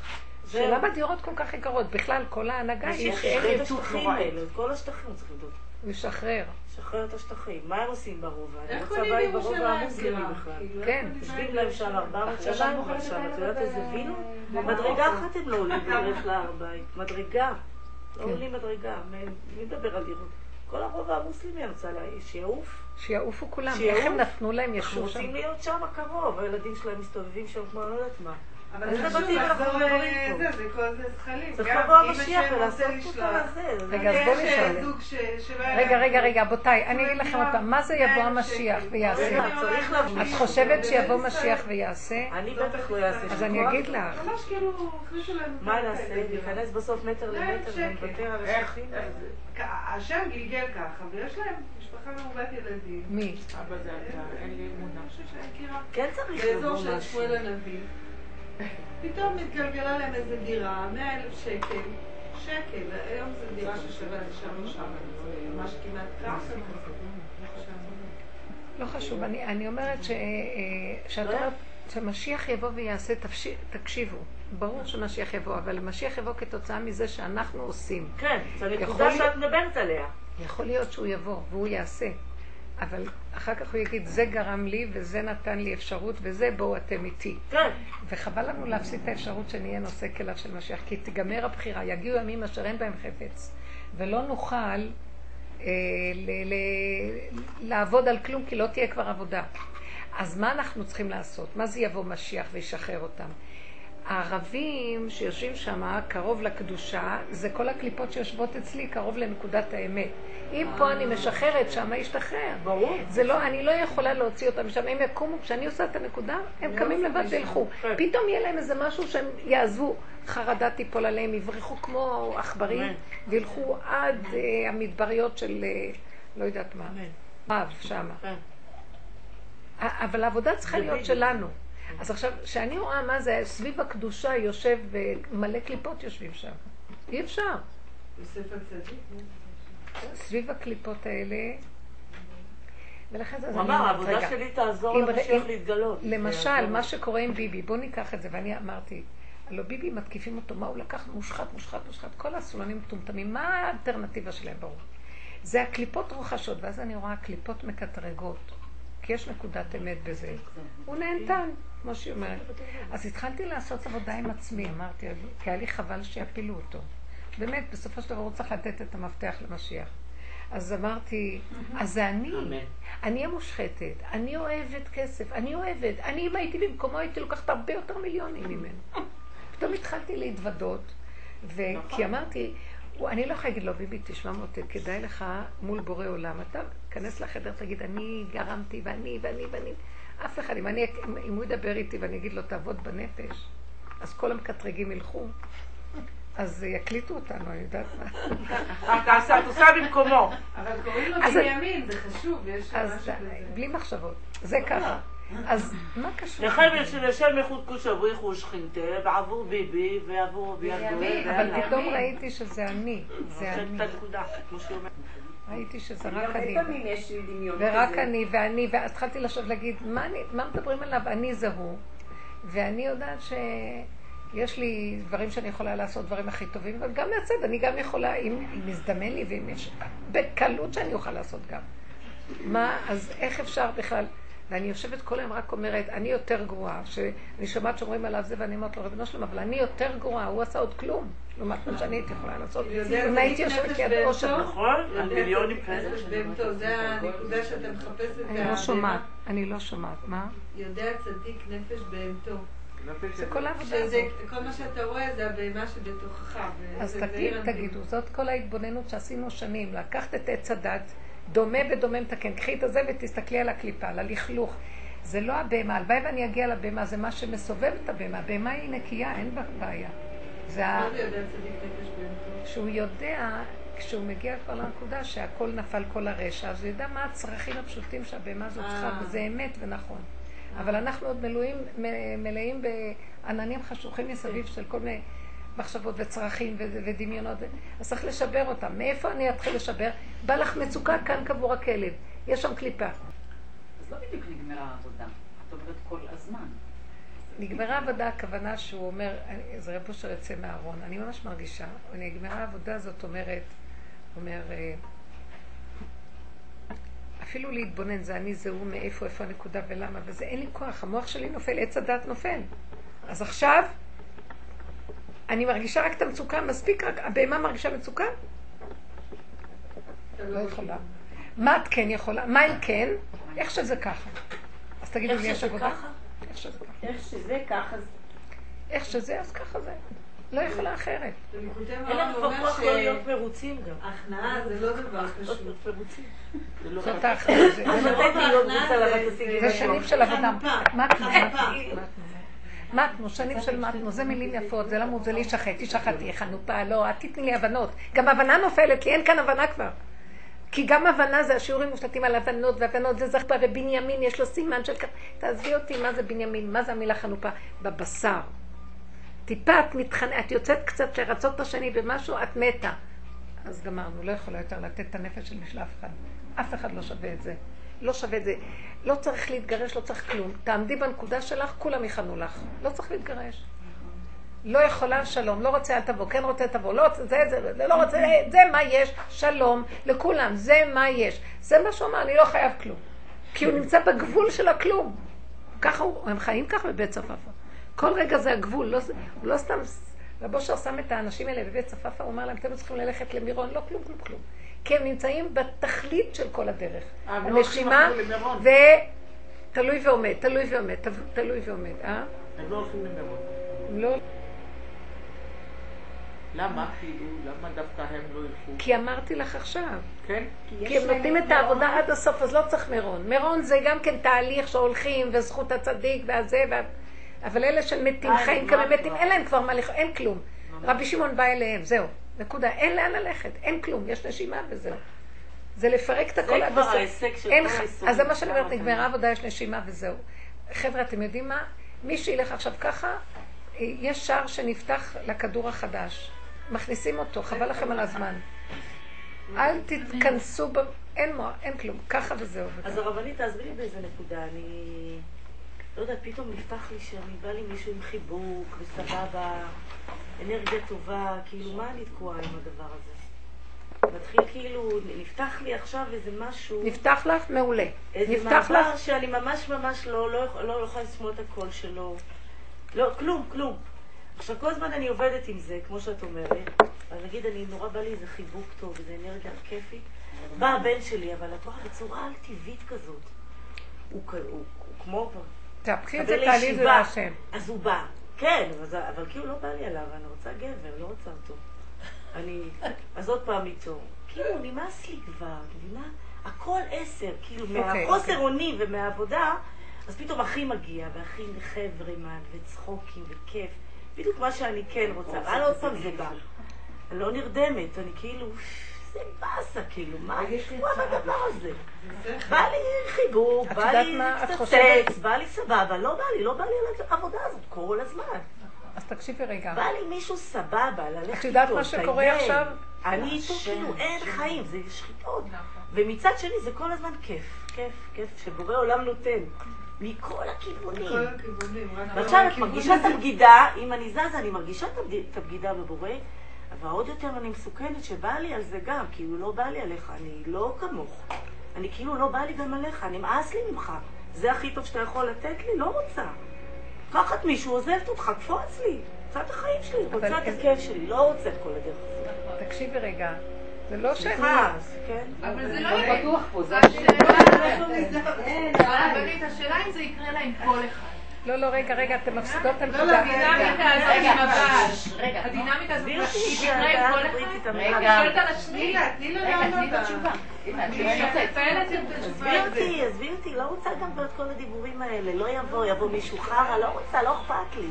שלמה דירות כל כך יקרות? בכלל, כל ההנהגה היא שאין את השטחים האלה, את כל השטחים צריך לדאוג. הוא ישחרר. לשחרר את השטחים. מה הם עושים ברובע? איך קונים בירושלים המוסלמי בכלל. כן, יושבים להם שם 400 שנה שם. את יודעת איזה וילות? מדרגה אחת הם לא עולים (laughs) בדרך להר הבית. מדרגה. לא עולים מדרגה. מי מדבר על דירות? כל הרובע המוסלמי אני רוצה שיעוף. שיעופו כולם. איך הם נתנו להם ישוב שם? אנחנו רוצים להיות שם קרוב. הילדים שלהם מסתובבים שם כמו אני לא יודעת מה. אבל זה חשוב לחזור לזה, זה כל זה זכלים. צריך לבוא המשיח ולעשות אותו לזה. רגע, אז בואו נשאל. רגע, רגע, רגע, רבותיי, אני אגיד לכם פעם, מה זה יבוא המשיח ויעשה? את חושבת שיבוא משיח ויעשה? אני בטח לא אעשה. אז אני אגיד לך. ממש כאילו, מה נעשה? להיכנס בסוף מטר למטר ונוותר על השטחים? השם גלגל ככה, ויש להם משפחה מרובת ילדים. מי? אבא זה אתה, אין לי אמונה. כן צריך באזור של שמואל הנביא. פתאום מתגלגלה להם איזה דירה, מאה אלף שקל, שקל, היום זו דירה ששווה איזה שלוש ארבע, ממש כמעט ככה. לא חשוב, אני, אני אומרת ש, שאת אומרת שמשיח יבוא ויעשה, תפש... תקשיבו, ברור שמשיח יבוא, אבל משיח יבוא כתוצאה מזה שאנחנו עושים. כן, זו נקודה שאת מדברת עליה. יכול להיות שהוא יבוא והוא יעשה. אבל אחר כך הוא יגיד, זה גרם לי וזה נתן לי אפשרות וזה בואו אתם איתי. כן. וחבל לנו להפסיד את האפשרות שנהיה נושא כליו של משיח, כי תיגמר הבחירה, יגיעו ימים אשר אין בהם חפץ, ולא נוכל אה, ל- ל- לעבוד על כלום, כי לא תהיה כבר עבודה. אז מה אנחנו צריכים לעשות? מה זה יבוא משיח וישחרר אותם? הערבים שיושבים שם קרוב לקדושה, זה כל הקליפות שיושבות אצלי קרוב לנקודת האמת. אם פה אני משחררת, שם ישתחרר. ברור. זה לא, אני לא יכולה להוציא אותם משם. הם יקומו, כשאני עושה את הנקודה, הם קמים לבד וילכו. פתאום יהיה להם איזה משהו שהם יעזבו. חרדה תיפול עליהם, יברחו כמו עכברים, וילכו עד אה, המדבריות של אה, לא יודעת מה. רב שמה. אבל העבודה צריכה להיות שלנו. אז עכשיו, כשאני רואה מה זה, סביב הקדושה יושב ומלא קליפות יושבים שם. אי אפשר. הצדיק. סביב הקליפות האלה, ולכן זה... הוא אמר, העבודה שלי תעזור למשיח להתגלות. למשל, מה שקורה עם ביבי, בואו ניקח את זה, ואני אמרתי, הלוא ביבי מתקיפים אותו, מה הוא לקח? מושחת, מושחת, מושחת, כל השמאלנים מטומטמים, מה האלטרנטיבה שלהם ברור? זה הקליפות רוחשות, ואז אני רואה קליפות מקטרגות, כי יש נקודת אמת בזה. הוא נהנתן, כמו שהיא אומרת. אז התחלתי לעשות עבודה עם עצמי, אמרתי, כי היה לי חבל שיפילו אותו. באמת, בסופו של דבר הוא צריך לתת את המפתח למשיח. אז אמרתי, אז זה אני, אני המושחתת, אני אוהבת כסף, אני אוהבת, אני אם הייתי במקומו הייתי לוקחת הרבה יותר מיליונים ממנו. פתאום התחלתי להתוודות, כי אמרתי, אני לא יכולה להגיד לו, ביבי, תשמע מותק, כדאי לך מול בורא עולם. אתה כנס לחדר, תגיד, אני גרמתי, ואני, ואני, ואני. אף אחד, אם, אני, אם הוא ידבר איתי ואני אגיד לו, תעבוד בנפש, אז כל המקטרגים ילכו. אז יקליטו אותנו, אני יודעת מה. את עושה במקומו. אבל קוראים לו בנימין, זה חשוב, יש משהו בזה. בלי מחשבות. זה ככה. אז מה קשור? לחבל של השם איכות כוש אבריחו שכינתה, ועבור ביבי, ועבור ביגוי, אבל פתאום ראיתי שזה אני, זה אני. ראיתי שזה רק הרבה אני. פעמים יש לי דמיון ורק כזה. אני, ואני, ואז התחלתי לשבת להגיד, מה, אני, מה מדברים עליו? אני זה הוא. ואני יודעת שיש לי דברים שאני יכולה לעשות, דברים הכי טובים, אבל גם מהצד, אני גם יכולה, אם, אם מזדמן לי, ואם יש... בקלות שאני אוכל לעשות גם. מה, אז איך אפשר בכלל? ואני יושבת כל היום רק אומרת, אני יותר גרועה, שאני שומעת שאומרים עליו זה, ואני אומרת לו, ריבונו שלום, אבל אני יותר גרועה, הוא עשה עוד כלום, לעומת מה שאני הייתי יכולה לעשות. יודע, אם הייתי יושבת ליד. בהמתו. נכון? מיליונים כאלה. זה הנקודה שאתה מחפש את אני לא שומעת, אני לא שומעת, מה? יודע צדיק נפש בהמתו. זה כל העבודה הזאת. כל מה שאתה רואה זה הבהמה שבתוכך. אז תגיד. תגידו, זאת כל ההתבוננות שעשינו שנים, לקחת את עץ הדת, דומה ודומה מתקן, קחי את הזה ותסתכלי על הקליפה, על הלכלוך. זה לא הבהמה, הלוואי ואני אגיע לבהמה, זה מה שמסובב את הבהמה. הבהמה היא נקייה, אין בה בעיה. זה ה... שהוא יודע, כשהוא מגיע כבר לנקודה שהכל נפל כל הרשע, אז הוא יודע מה הצרכים הפשוטים שהבהמה הזאת צריכה, אה. וזה אמת ונכון. אבל אנחנו עוד מלאים, מ- מלאים בעננים חשוכים מסביב של כל מיני מחשבות וצרכים ודמיונות, אז צריך לשבר אותם. מאיפה אני אתחיל לשבר? בא לך מצוקה, כאן קבור הכלב. יש שם קליפה. אז לא בדיוק נגמרה העבודה. את אומרת כל הזמן. נגמרה העבודה, הכוונה שהוא אומר, זה רב אושר יוצא מהארון, אני ממש מרגישה, נגמרה העבודה זאת אומרת, אומר, אה, אפילו להתבונן, זה אני, זה הוא, מאיפה, איפה הנקודה ולמה, וזה אין לי כוח, המוח שלי נופל, עץ הדת נופל. אז עכשיו, אני מרגישה רק את המצוקה, מספיק רק, הבהמה מרגישה מצוקה? אתה לא יכולה. מה את כן יכולה? מה אם כן? איך שזה ככה. אז תגידו איך לי, יש שזה עבודה? ככה? איך שזה ככה. איך שזה ככה, איך שזה, אז ככה זה. לא יכולה אחרת. אין הוא כבר כוח לא להיות מרוצים גם. שהכנעה זה לא דבר פשוט. מרוצים. זה לא זאת האחרונה. זה-? שנים של עבודה. חנופה. מתנו, שנים של מתנו, זה מילים יפות, זה למות, זה להישחט, תשחט, תהיה חנופה, לא, את תתני לי הבנות. גם הבנה נופלת לי, אין כאן הבנה כבר. כי גם הבנה זה השיעורים מושתתים על הבנות, והבנות זה זכפה, ובנימין יש לו סימן של כך. תעזבי אותי, מה זה בנימין? מה זה המילה חנופה? בבשר. טיפה את מתחננת, את יוצאת קצת לרצות את השני במשהו, את מתה. אז גמרנו, לא יכולה יותר לתת את הנפש שלי בשביל אף אחד. אף אחד לא שווה את זה. לא שווה את זה. לא צריך להתגרש, לא צריך כלום. תעמדי בנקודה שלך, כולם יכנו לך. לא צריך להתגרש. לא יכולה, שלום. לא רוצה, אל תבוא. כן רוצה, תבוא. לא רוצה, זה, זה, זה, לא רוצה, זה, מה יש. שלום. לכולם. זה מה יש. זה מה שהוא אמר, אני לא חייב כלום. כי הוא נמצא בגבול של הכלום. ככה הוא, הם חיים ככה בבית צפאפא. כל רגע זה הגבול. לא, הוא לא סתם... רבו אושר שם את האנשים האלה בבית צפאפא, הוא אומר להם, אתם צריכים ללכת למירון. לא כלום, כלום, כלום. כי הם נמצאים בתכלית של כל הדרך. אה, לא הנשימה. ותלוי ועומד, תלוי ועומד, תלוי ועומד, אה? הם לא הולכים למירון. לא... למה? כאילו, למה דווקא הם לא ילכו? כי אמרתי לך עכשיו, כן? כי הם נותנים את העבודה עד הסוף, אז לא צריך מירון. מירון זה גם כן תהליך שהולכים, וזכות הצדיק והזה, וה... אבל אלה של מתים, אה, חיים כמה מתים, כבר. אין להם כבר מה לכ... אין כלום. רבי שמעון בא אליהם, זהו, נקודה. אין לאן ללכת, אין כלום, יש נשימה וזהו. זה לפרק את הכל זה עד כבר הסוף. ההישג של כל היסוד. אז זה מה שאני אומרת, נגמרה. עבודה, יש נשימה וזהו. חבר'ה, אתם יודעים מה? מי שילך עכשיו ככה, יש שער שנפתח לכדור החדש. מכניסים אותו, חבל לכם על הזמן. אל תתכנסו, ב... אין מוח, אין כלום, ככה וזהו. אז הרבנית, תעזבי לי באיזה נקודה. אני... לא יודעת, פתאום נפתח לי שאני בא לי מישהו עם חיבוק וסבבה, אנרגיה טובה, כאילו, מה אני תקועה עם הדבר הזה? מתחיל כאילו, נפתח לי עכשיו איזה משהו, נפתח לך? מעולה. איזה מעבר לך? שאני ממש ממש לא, לא, לא, לא יכולה לשמוע את הקול שלו. לא, כלום, כלום. עכשיו, כל הזמן אני עובדת עם זה, כמו שאת אומרת. אז נגיד, אני נורא בא לי איזה חיבוק טוב, איזה אנרגיה כיפית. בא הבן שלי, אבל את רואה בצורה על-טבעית כזאת. הוא, כ- הוא, הוא כמו... תהפכי את זה, תעלי את זה. להשם. אז הוא בא. כן, אבל, אבל כאילו לא בא לי עליו, אני רוצה גבר, לא רוצה אותו. אני... אז עוד פעם איתו. כאילו, נמאס לי כבר, את מבינה? הכל עשר, כאילו, אוקיי, מהחוסר אוקיי. אונים ומהעבודה, אז פתאום אחי מגיע, ואחי חברמן, וצחוקים, וכיף. בדיוק מה שאני כן רוצה. אבל עוד פעם זה בא. אני לא נרדמת, אני כאילו, איזה באסה, כאילו, מה יש לי מה הצעה. הדבר הזה? בא לי חיבוק, את בא לי סקס, בא לי סבבה, לא בא לי, לא בא לי על העבודה הזאת כל הזמן. אז תקשיבי רגע. בא לי מישהו סבבה, ללכת את יודעת איתו, מה שקורה. עכשיו? אני איתו כאילו אין חיים, זה שחיתות. נכון. ומצד שני זה כל הזמן כיף, כיף, כיף, שבורא עולם נותן. מכל הכיוונים. כל הכיוונים, ועכשיו את הכיוון מרגישה את. הבגידה, אם אני זזה אני מרגישה את את הבגידה בבורא, אבל עוד יותר אני מסוכנת שבא לי על זה גם, כאילו לא בא לי עליך, אני לא כמוך. אני כאילו לא בא לי גם עליך, נמאס לי ממך. זה הכי טוב שאתה יכול לתת לי? לא רוצה. לקחת מישהו, עוזבת אותך, קפוץ לי. רוצה את החיים שלי, רוצה את הכיף שלי, לא רוצה את כל הדרך הזאת. תקשיבי רגע. זה לא אז כן. אבל זה לא לא יהיה. בטוח פה, זה הרבנית, השאלה אם זה יקרה לה עם כל אחד. לא, לא, רגע, רגע, אתם מפסידות את לא, הנקודה. הדינמיקה הזאת רגע, עם הבעל. רגע, הדינמיקה הזאת, היא תקרה עם כל אחד. אני המילה. שואלת על. רגע, תני לה רגע, לענות. את התשובה. עזבי. אותי, עזבי אותי, לא רוצה גם את כל הדיבורים האלה. לא יבוא, יבוא מישהו חרא, לא רוצה, לא אכפת לי.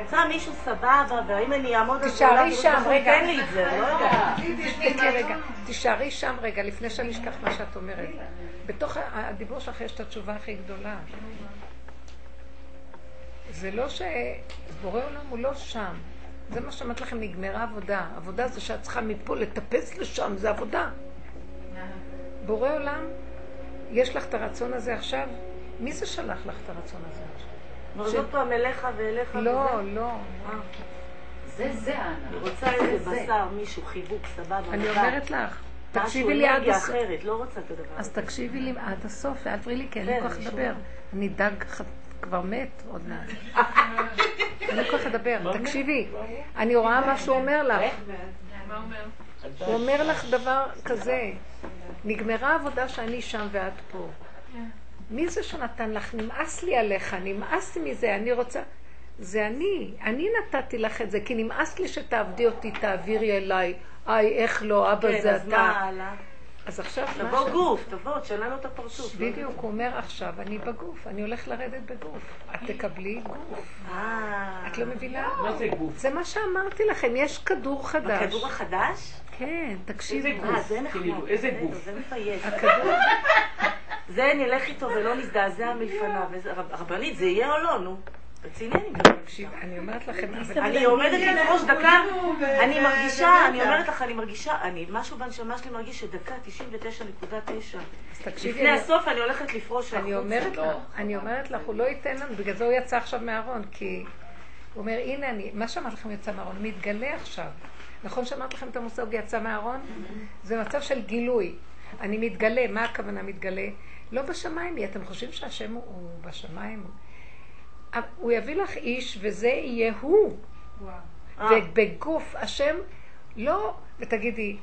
רוצה מישהו סבבה, והאם אני אעמוד על זה, תישארי שם, רגע. ייתן לי את זה, לא יודעת. רגע, תישארי שם רגע, לפני שאני אשכח מה שאת אומרת. בתוך הדיבור שלך יש את התשובה הכי גדולה. זה לא ש... בורא עולם הוא לא שם. זה מה שאמרתי לכם, נגמרה עבודה. עבודה זה שאת צריכה מפה לטפס לשם, זה עבודה. בורא עולם, יש לך את הרצון הזה עכשיו? מי זה שלח לך את הרצון הזה עכשיו? אז עוד פעם אליך ואליך לא, וזה. לא. אה, זה זה. אני רוצה איזה בשר, מישהו, חיבוק, סבבה. אני. אומרת לך, תקשיבי לי עד הסוף. לא רוצה את הדבר אז. תקשיבי לי עד הסוף, ואל תפריעי לי, כי אין לי כן, כוח אני לדבר. שומעת. אני דג כבר מת עוד מעט. אין לי כוח לדבר. תקשיבי, אני רואה מה שהוא אומר לך. מה הוא אומר? לך דבר כזה, נגמרה העבודה שאני שם ואת פה. מי זה שנתן לך? נמאס לי עליך, נמאס לי מזה, אני רוצה... זה אני, אני נתתי לך את זה, כי נמאס לי שתעבדי אותי, תעבירי אליי. איי, איך לא, אבא כן, זה אז אתה. אז עכשיו, מה תבוא גוף, תבוא, תשנה לו את הפרצוף. לא בדיוק, הוא אומר עכשיו, אני בגוף, אני הולך לרדת בגוף. את תקבלי גוף. אה, את לא מבינה? מה זה גוף? זה מה שאמרתי לכם, יש כדור חדש. הכדור החדש? כן, תקשיבו. איזה אה, זה נחמד. כאילו, איזה גוף? זה מפייס. הכדור, (laughs) זה נלך איתו ולא נזדעזע מלפניו. רבנית, זה יהיה או לא, נו? רציני אני. תקשיב, אני אומרת לכם, אני עומדת לפרוש דקה, ו- אני מרגישה. אני אומרת לך, אני מרגישה, אני, משהו בנשמה שלי מרגיש שדקה 99.9. אז תקשיבי, לפני הסוף אני הולכת לפרוש החוצה. אני אומרת לך, הוא לא ייתן לנו, בגלל זה הוא יצא עכשיו מהארון, כי הוא אומר, הנה אני, מה שאמרתי לכם יצא מהארון, מתגלה עכשיו. נכון שאמרתי לכם את המושג יצא מהארון? זה מצב של גילוי. אני מתגלה, מה הכוונה מתגלה? לא בשמיים היא, אתם חושבים שהשם הוא בשמיים? הוא יביא לך איש וזה יהיה הוא. ובגוף השם, לא, ותגידי,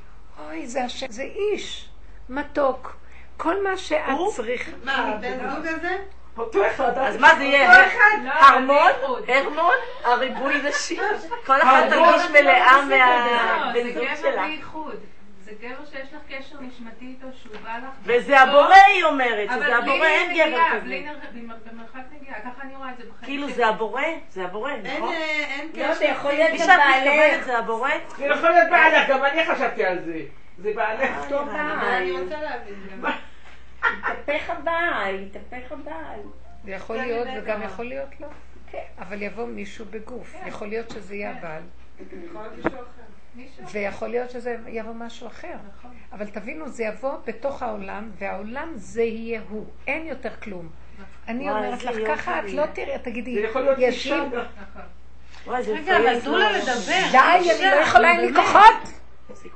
אוי, זה השם, זה איש, מתוק. כל מה שאת? צריכה. מה, הבן זוג הזה? אותו אחד. אז מה זה יהיה? אותו אחד. לא, הרמון? הרמון? הריבוי נשים? (laughs) כל אחת תרגיש מלאה לא, מהבן זה זוג גבר שלה. בייחוד. זה גבר שיש לך קשר נשמתי איתו, שהוא בא לך... וזה הבורא, היא אומרת, אבל שזה בלי הבורא, אין גבר בלי כזה. נר- במרחק נגיעה, ככה אני רואה את זה בחיים. כאילו. זה הבורא, זה הבורא, אין, נכון? אה, אין לא, קשר. זה יכול להיות גם בעלך. מתכוונת זה הבורא? זה יכול להיות בעלך, גם אני חשבתי על זה. זה בעלך. טוב, אבל אני רוצה להבין גם. התהפך הבעל, התהפך הבעל. זה יכול כן, להיות. וגם יכול להיות לא. אבל יבוא מישהו בגוף. יכול להיות שזה יהיה הבעל, יכול להיות מישהו אחר. מישהו. ויכול להיות שזה יבוא משהו אחר. נכון. אבל תבינו, זה יבוא בתוך העולם, והעולם זה יהיה הוא. אין יותר כלום. אני וואי, אומרת לך. ככה את לא תראי, תגידי, זה יכול להיות אישה. נכון. רגע, אבל תנו לה. לדבר. די, אני לא יכולה, אין לי כוחות.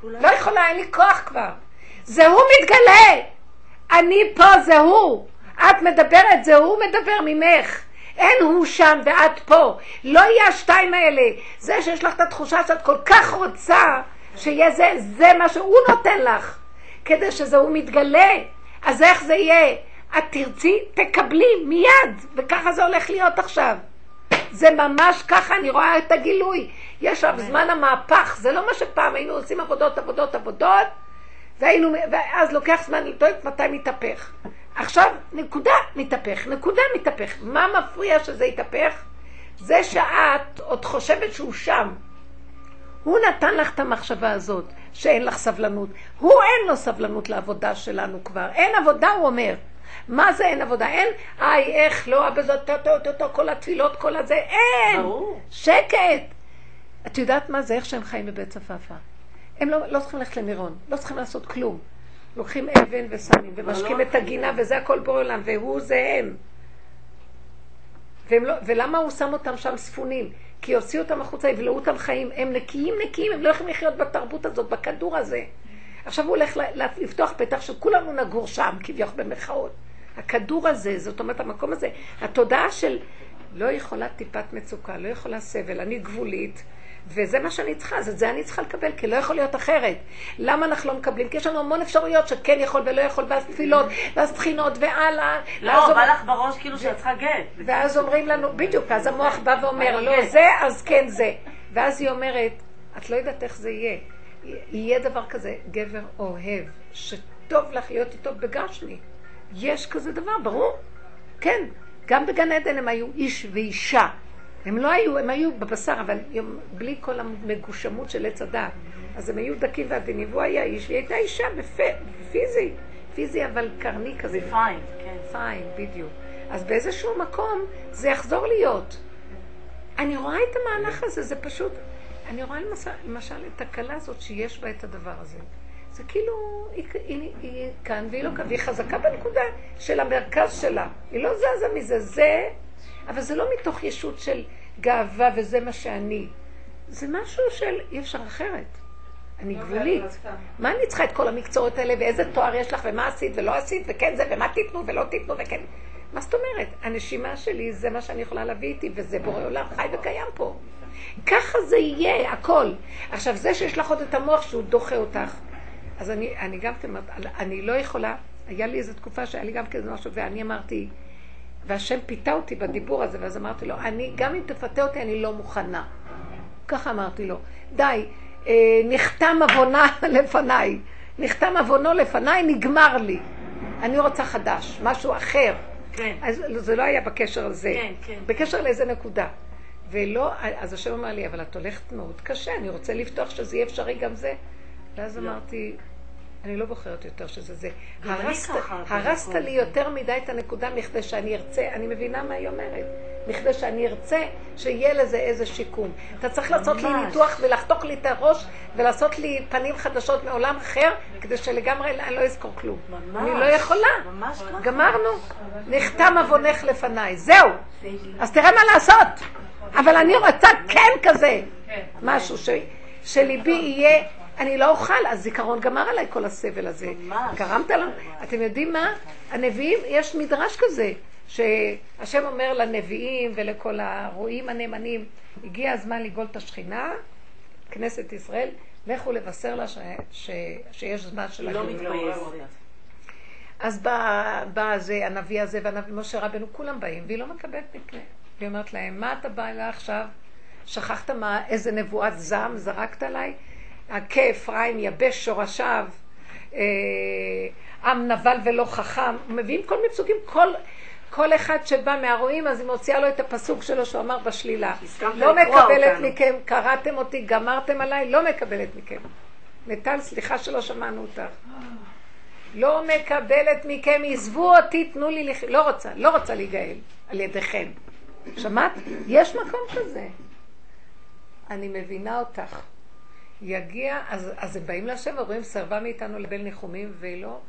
לא יכולה, אין לי כוח כבר. זה הוא מתגלה. אני פה, זה הוא. את מדברת, זה הוא מדבר ממך. אין הוא שם ואת פה. לא יהיה השתיים האלה. זה שיש לך את התחושה שאת כל כך רוצה שיהיה זה, זה מה שהוא נותן לך. כדי שזה הוא מתגלה. אז איך זה יהיה? את תרצי, תקבלי מיד. וככה זה הולך להיות עכשיו. זה ממש ככה, אני רואה את הגילוי. יש עכשיו זמן המהפך, זה לא מה שפעם היינו עושים עבודות, עבודות, עבודות, והיינו, ואז לוקח זמן לבדוק מתי מתהפך. עכשיו, נקודה מתהפך, נקודה מתהפך. מה מפריע שזה יתהפך? זה שאת עוד חושבת שהוא שם. הוא נתן לך את המחשבה הזאת, שאין לך סבלנות. הוא אין לו סבלנות לעבודה שלנו כבר. אין עבודה, הוא אומר. מה זה אין עבודה? אין, היי, איך, לא, בזאת, טו, טו, טו, טו, כל התפילות, כל הזה, אין! ברור. שקט! את יודעת מה זה? איך שהם חיים בבית צפאפא. הם לא, לא צריכים ללכת למירון, לא צריכים לעשות כלום. לוקחים אבן ושמים, ומשקים לא את הגינה, וזה הכל בורא עולם, והוא זה הם. לא, ולמה הוא שם אותם שם ספונים? כי הוציאו אותם החוצה, יבלעו אותם חיים, הם נקיים נקיים, הם לא יכולים לחיות בתרבות הזאת, בכדור הזה. עכשיו הוא הולך לפתוח פתח שכולנו נגור שם, כביכול במרכאות. הכדור הזה, זאת אומרת המקום הזה, התודעה של לא יכולה טיפת מצוקה, לא יכולה סבל, אני גבולית, וזה מה שאני צריכה, אז את זה אני צריכה לקבל, כי לא יכול להיות אחרת. למה אנחנו לא מקבלים? כי יש לנו המון אפשרויות שכן יכול ולא יכול, ואז תפילות, ואז בחינות, והלאה. לא, בא לך בראש כאילו שאת צריכה גט. ואז אומרים לנו, בדיוק, אז המוח בא ואומר, לא. זה, אז כן זה. ואז היא אומרת, את לא יודעת איך זה יהיה. יהיה דבר כזה, גבר אוהב, שטוב לך להיות איתו בגשמי. יש כזה דבר, ברור. כן, גם בגן עדן הם היו איש ואישה. הם לא היו, הם היו בבשר, אבל הם- בלי כל המגושמות של עץ הדת. אז הם היו דקים ועדינים, והוא היה איש, והיא הייתה אישה בפ- פיזי. פיזי אבל קרני כזה. זה פיין, כן. פיין, בדיוק. אז באיזשהו מקום זה יחזור להיות. אני רואה את המהלך הזה, זה פשוט... אני רואה למשל, למשל את הכלה הזאת שיש בה את הדבר הזה. זה כאילו, היא, היא, היא כאן והיא לא כאן, והיא חזקה בנקודה של המרכז שלה. היא לא זזה מזה, זה... אבל זה לא מתוך ישות של גאווה וזה מה שאני. זה משהו של אי אפשר אחרת. אני גבולית. מה אני צריכה את כל המקצועות האלה, ואיזה תואר יש לך, ומה עשית ולא עשית, וכן זה, ומה תיתנו ולא תיתנו, וכן... מה זאת אומרת? הנשימה שלי זה מה שאני יכולה להביא איתי, וזה בורא עולם חי וקיים פה. ככה זה יהיה, הכל. עכשיו, זה שיש לך עוד את המוח שהוא דוחה אותך, אז אני, אני גם כן אני לא יכולה, היה לי איזו תקופה שהיה לי גם כזה משהו, ואני אמרתי, והשם פיתה אותי בדיבור הזה, ואז אמרתי לו, אני, גם אם תפתה אותי, אני לא מוכנה. ככה אמרתי לו, די, אה, נחתם עוונה (laughs) לפניי, נחתם עוונו לפניי, נגמר לי. אני רוצה חדש, משהו אחר. כן. אז זה לא היה בקשר לזה, כן, כן. בקשר לאיזה נקודה. ולא, אז השם אמר לי, אבל את הולכת מאוד קשה, אני רוצה לפתוח שזה יהיה אפשרי גם זה. ואז אמרתי, אני לא בוחרת יותר שזה זה. הרסת, הרסת לי. יותר מדי את הנקודה מכדי שאני ארצה, אני מבינה מה היא אומרת, מכדי שאני ארצה שיהיה לזה איזה שיקום. אתה צריך לעשות לי. ניתוח ולחתוך לי את הראש ולעשות לי פנים חדשות מעולם אחר, כדי שלגמרי אני לא אזכור כלום. ממש. אני לא יכולה. ממש ככה. גמרנו. נחתם עוונך לפניי. זהו. אז תראה מה לעשות. אבל אני רוצה כן כזה. משהו ש, שליבי יהיה, אני לא אוכל, אז זיכרון גמר עליי כל הסבל הזה. ממש. גרמת לנו, אתם יודעים מה? הנביאים, יש מדרש כזה, שהשם אומר לנביאים ולכל הרועים הנאמנים, הגיע הזמן לגאול את השכינה, כנסת ישראל, לכו לבשר לה ש, ש, שיש זמן של לא. מתביישת. אז בא, בא זה, הנביא הזה והנביא משה רבנו, כולם באים, והיא לא מקבלת מקרה. והיא אומרת להם, מה אתה בא אליי עכשיו? שכחת מה, איזה נבואת זעם זרקת עליי? הכה אפרים יבש שורשיו, אה, עם נבל ולא חכם. מביאים כל מיני פסוקים, כל, כל אחד שבא מהרועים, אז היא מוציאה לו את הפסוק שלו שהוא אמר בשלילה. לא מקבלת אותנו. מכם, קראתם אותי, גמרתם עליי, לא מקבלת מכם. נטל, סליחה שלא שמענו אותך. לא מקבלת מכם, עזבו אותי, תנו לי לחיות. לא רוצה, לא רוצה להיגאל על ידיכם. שמעת? יש מקום כזה. אני מבינה אותך. יגיע, אז, אז הם באים להשם ורואים סרבה מאיתנו לבל ניחומים ולא,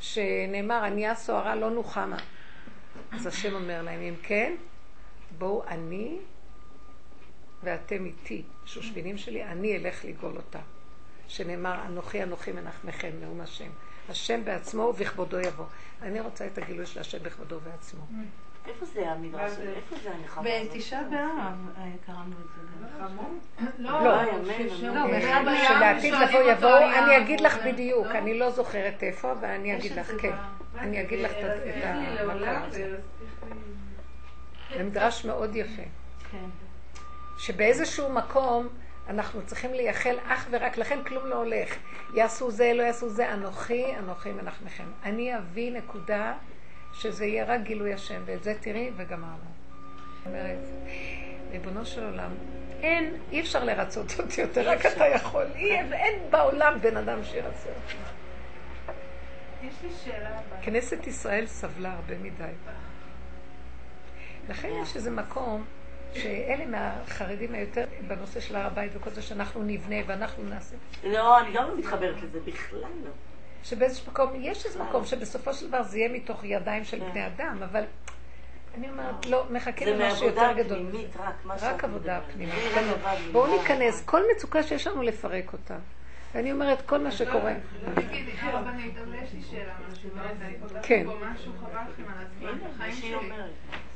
שנאמר, ענייה סוערה לא נוחמה. אז השם אומר להם, אם כן, בואו אני ואתם איתי, שושבינים שלי, אני אלך לגאול אותה. שנאמר, אנוכי אנוכי מנחמכם, נאום השם. השם בעצמו ובכבודו יבוא. אני רוצה את הגילוי של השם בכבודו ובעצמו. איפה זה המדרש? איפה זה הנחמה? בתשעה באב אה, קראנו את זה. לא, לא, לא, שלעתיד שואלים לבוא יבואו, אני אגיד לך בדיוק, לא? אני לא זוכרת איפה, אבל אני אגיד לך, כן. אני אגיד לך את ה- את המקום הזה. זה מדרש מאוד יפה. כן. שבאיזשהו מקום אנחנו צריכים לייחל אך ורק, לכן כלום לא הולך. יעשו זה, לא יעשו זה, אנוכי, אנוכי מנחמכם. אני אביא נקודה שזה יהיה רק גילוי השם, ואת זה תראי וגמרנו. אומרת, ריבונו של עולם, אין, אי אפשר לרצות אותי יותר, רק אתה יכול. אי- אין בעולם בן אדם שירצה אותי. יש לי שאלה הבאה. כנסת ישראל סבלה הרבה מדי. לכן יש איזה מקום שאלה מהחרדים היותר בנושא של הר הבית וכל זה שאנחנו נבנה ואנחנו נעשה. לא, אני גם לא מתחברת לזה, בכלל לא. שבאיזשהו מקום, יש איזה מקום שבסופו של דבר זה יהיה מתוך ידיים של בני אדם, אבל אני אומרת, לא, מחכים זה למשהו מעבודה יותר גדול. פנימית, רק מה רק שאת עבודה מדברת. פנימית. זה בואו. ניכנס, כל מצוקה שיש לנו לפרק אותה. ואני אומרת, כל מה שקורה. תגידי, הרבנית, אבל יש לי שאלה משהו. כן. משהו חבל לכם על הזמן, שהיא שלי.